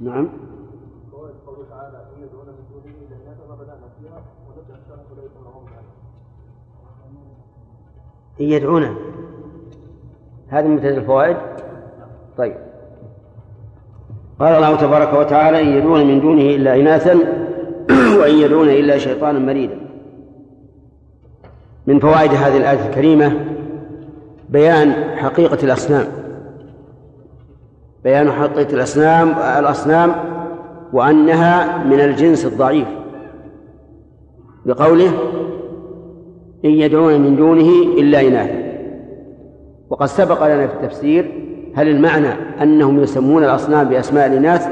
نعم. قوله تعالى إن يدعون من دونه جنات ما فيها إن يدعونا هذه مبتدأ الفوائد؟ طيب. قال الله تبارك وتعالى إن يدعون من دونه إلا إناثا <clears throat> وإن يدعون إلا شيطانا مريدا. من فوائد هذه الآية الكريمة بيان حقيقة الأصنام. بيان حقيقة الأصنام الأصنام وأنها من الجنس الضعيف. بقوله إن يدعون من دونه إلا إناثا. وقد سبق لنا في التفسير هل المعنى أنهم يسمون الأصنام بأسماء الإناث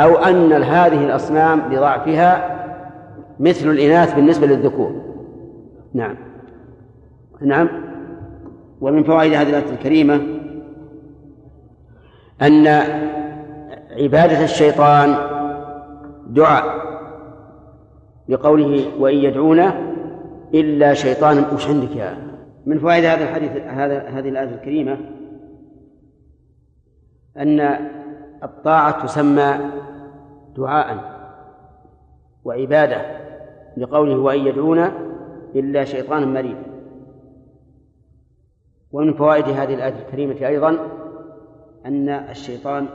أو أن هذه الأصنام بضعفها مثل الإناث بالنسبة للذكور؟ نعم. نعم. ومن فوائد هذه الآية الكريمة أن عبادة الشيطان دعاء بقوله وإن يدعونه إلا شيطانا وش عندك يا من فوائد هذا الحديث هذا هذه الآية الكريمة؟ أن الطاعة تسمى دعاء وعبادة لقوله وإن يدعون إلا شيطانا مريدا ومن فوائد هذه الآية الكريمة أيضا أن الشيطان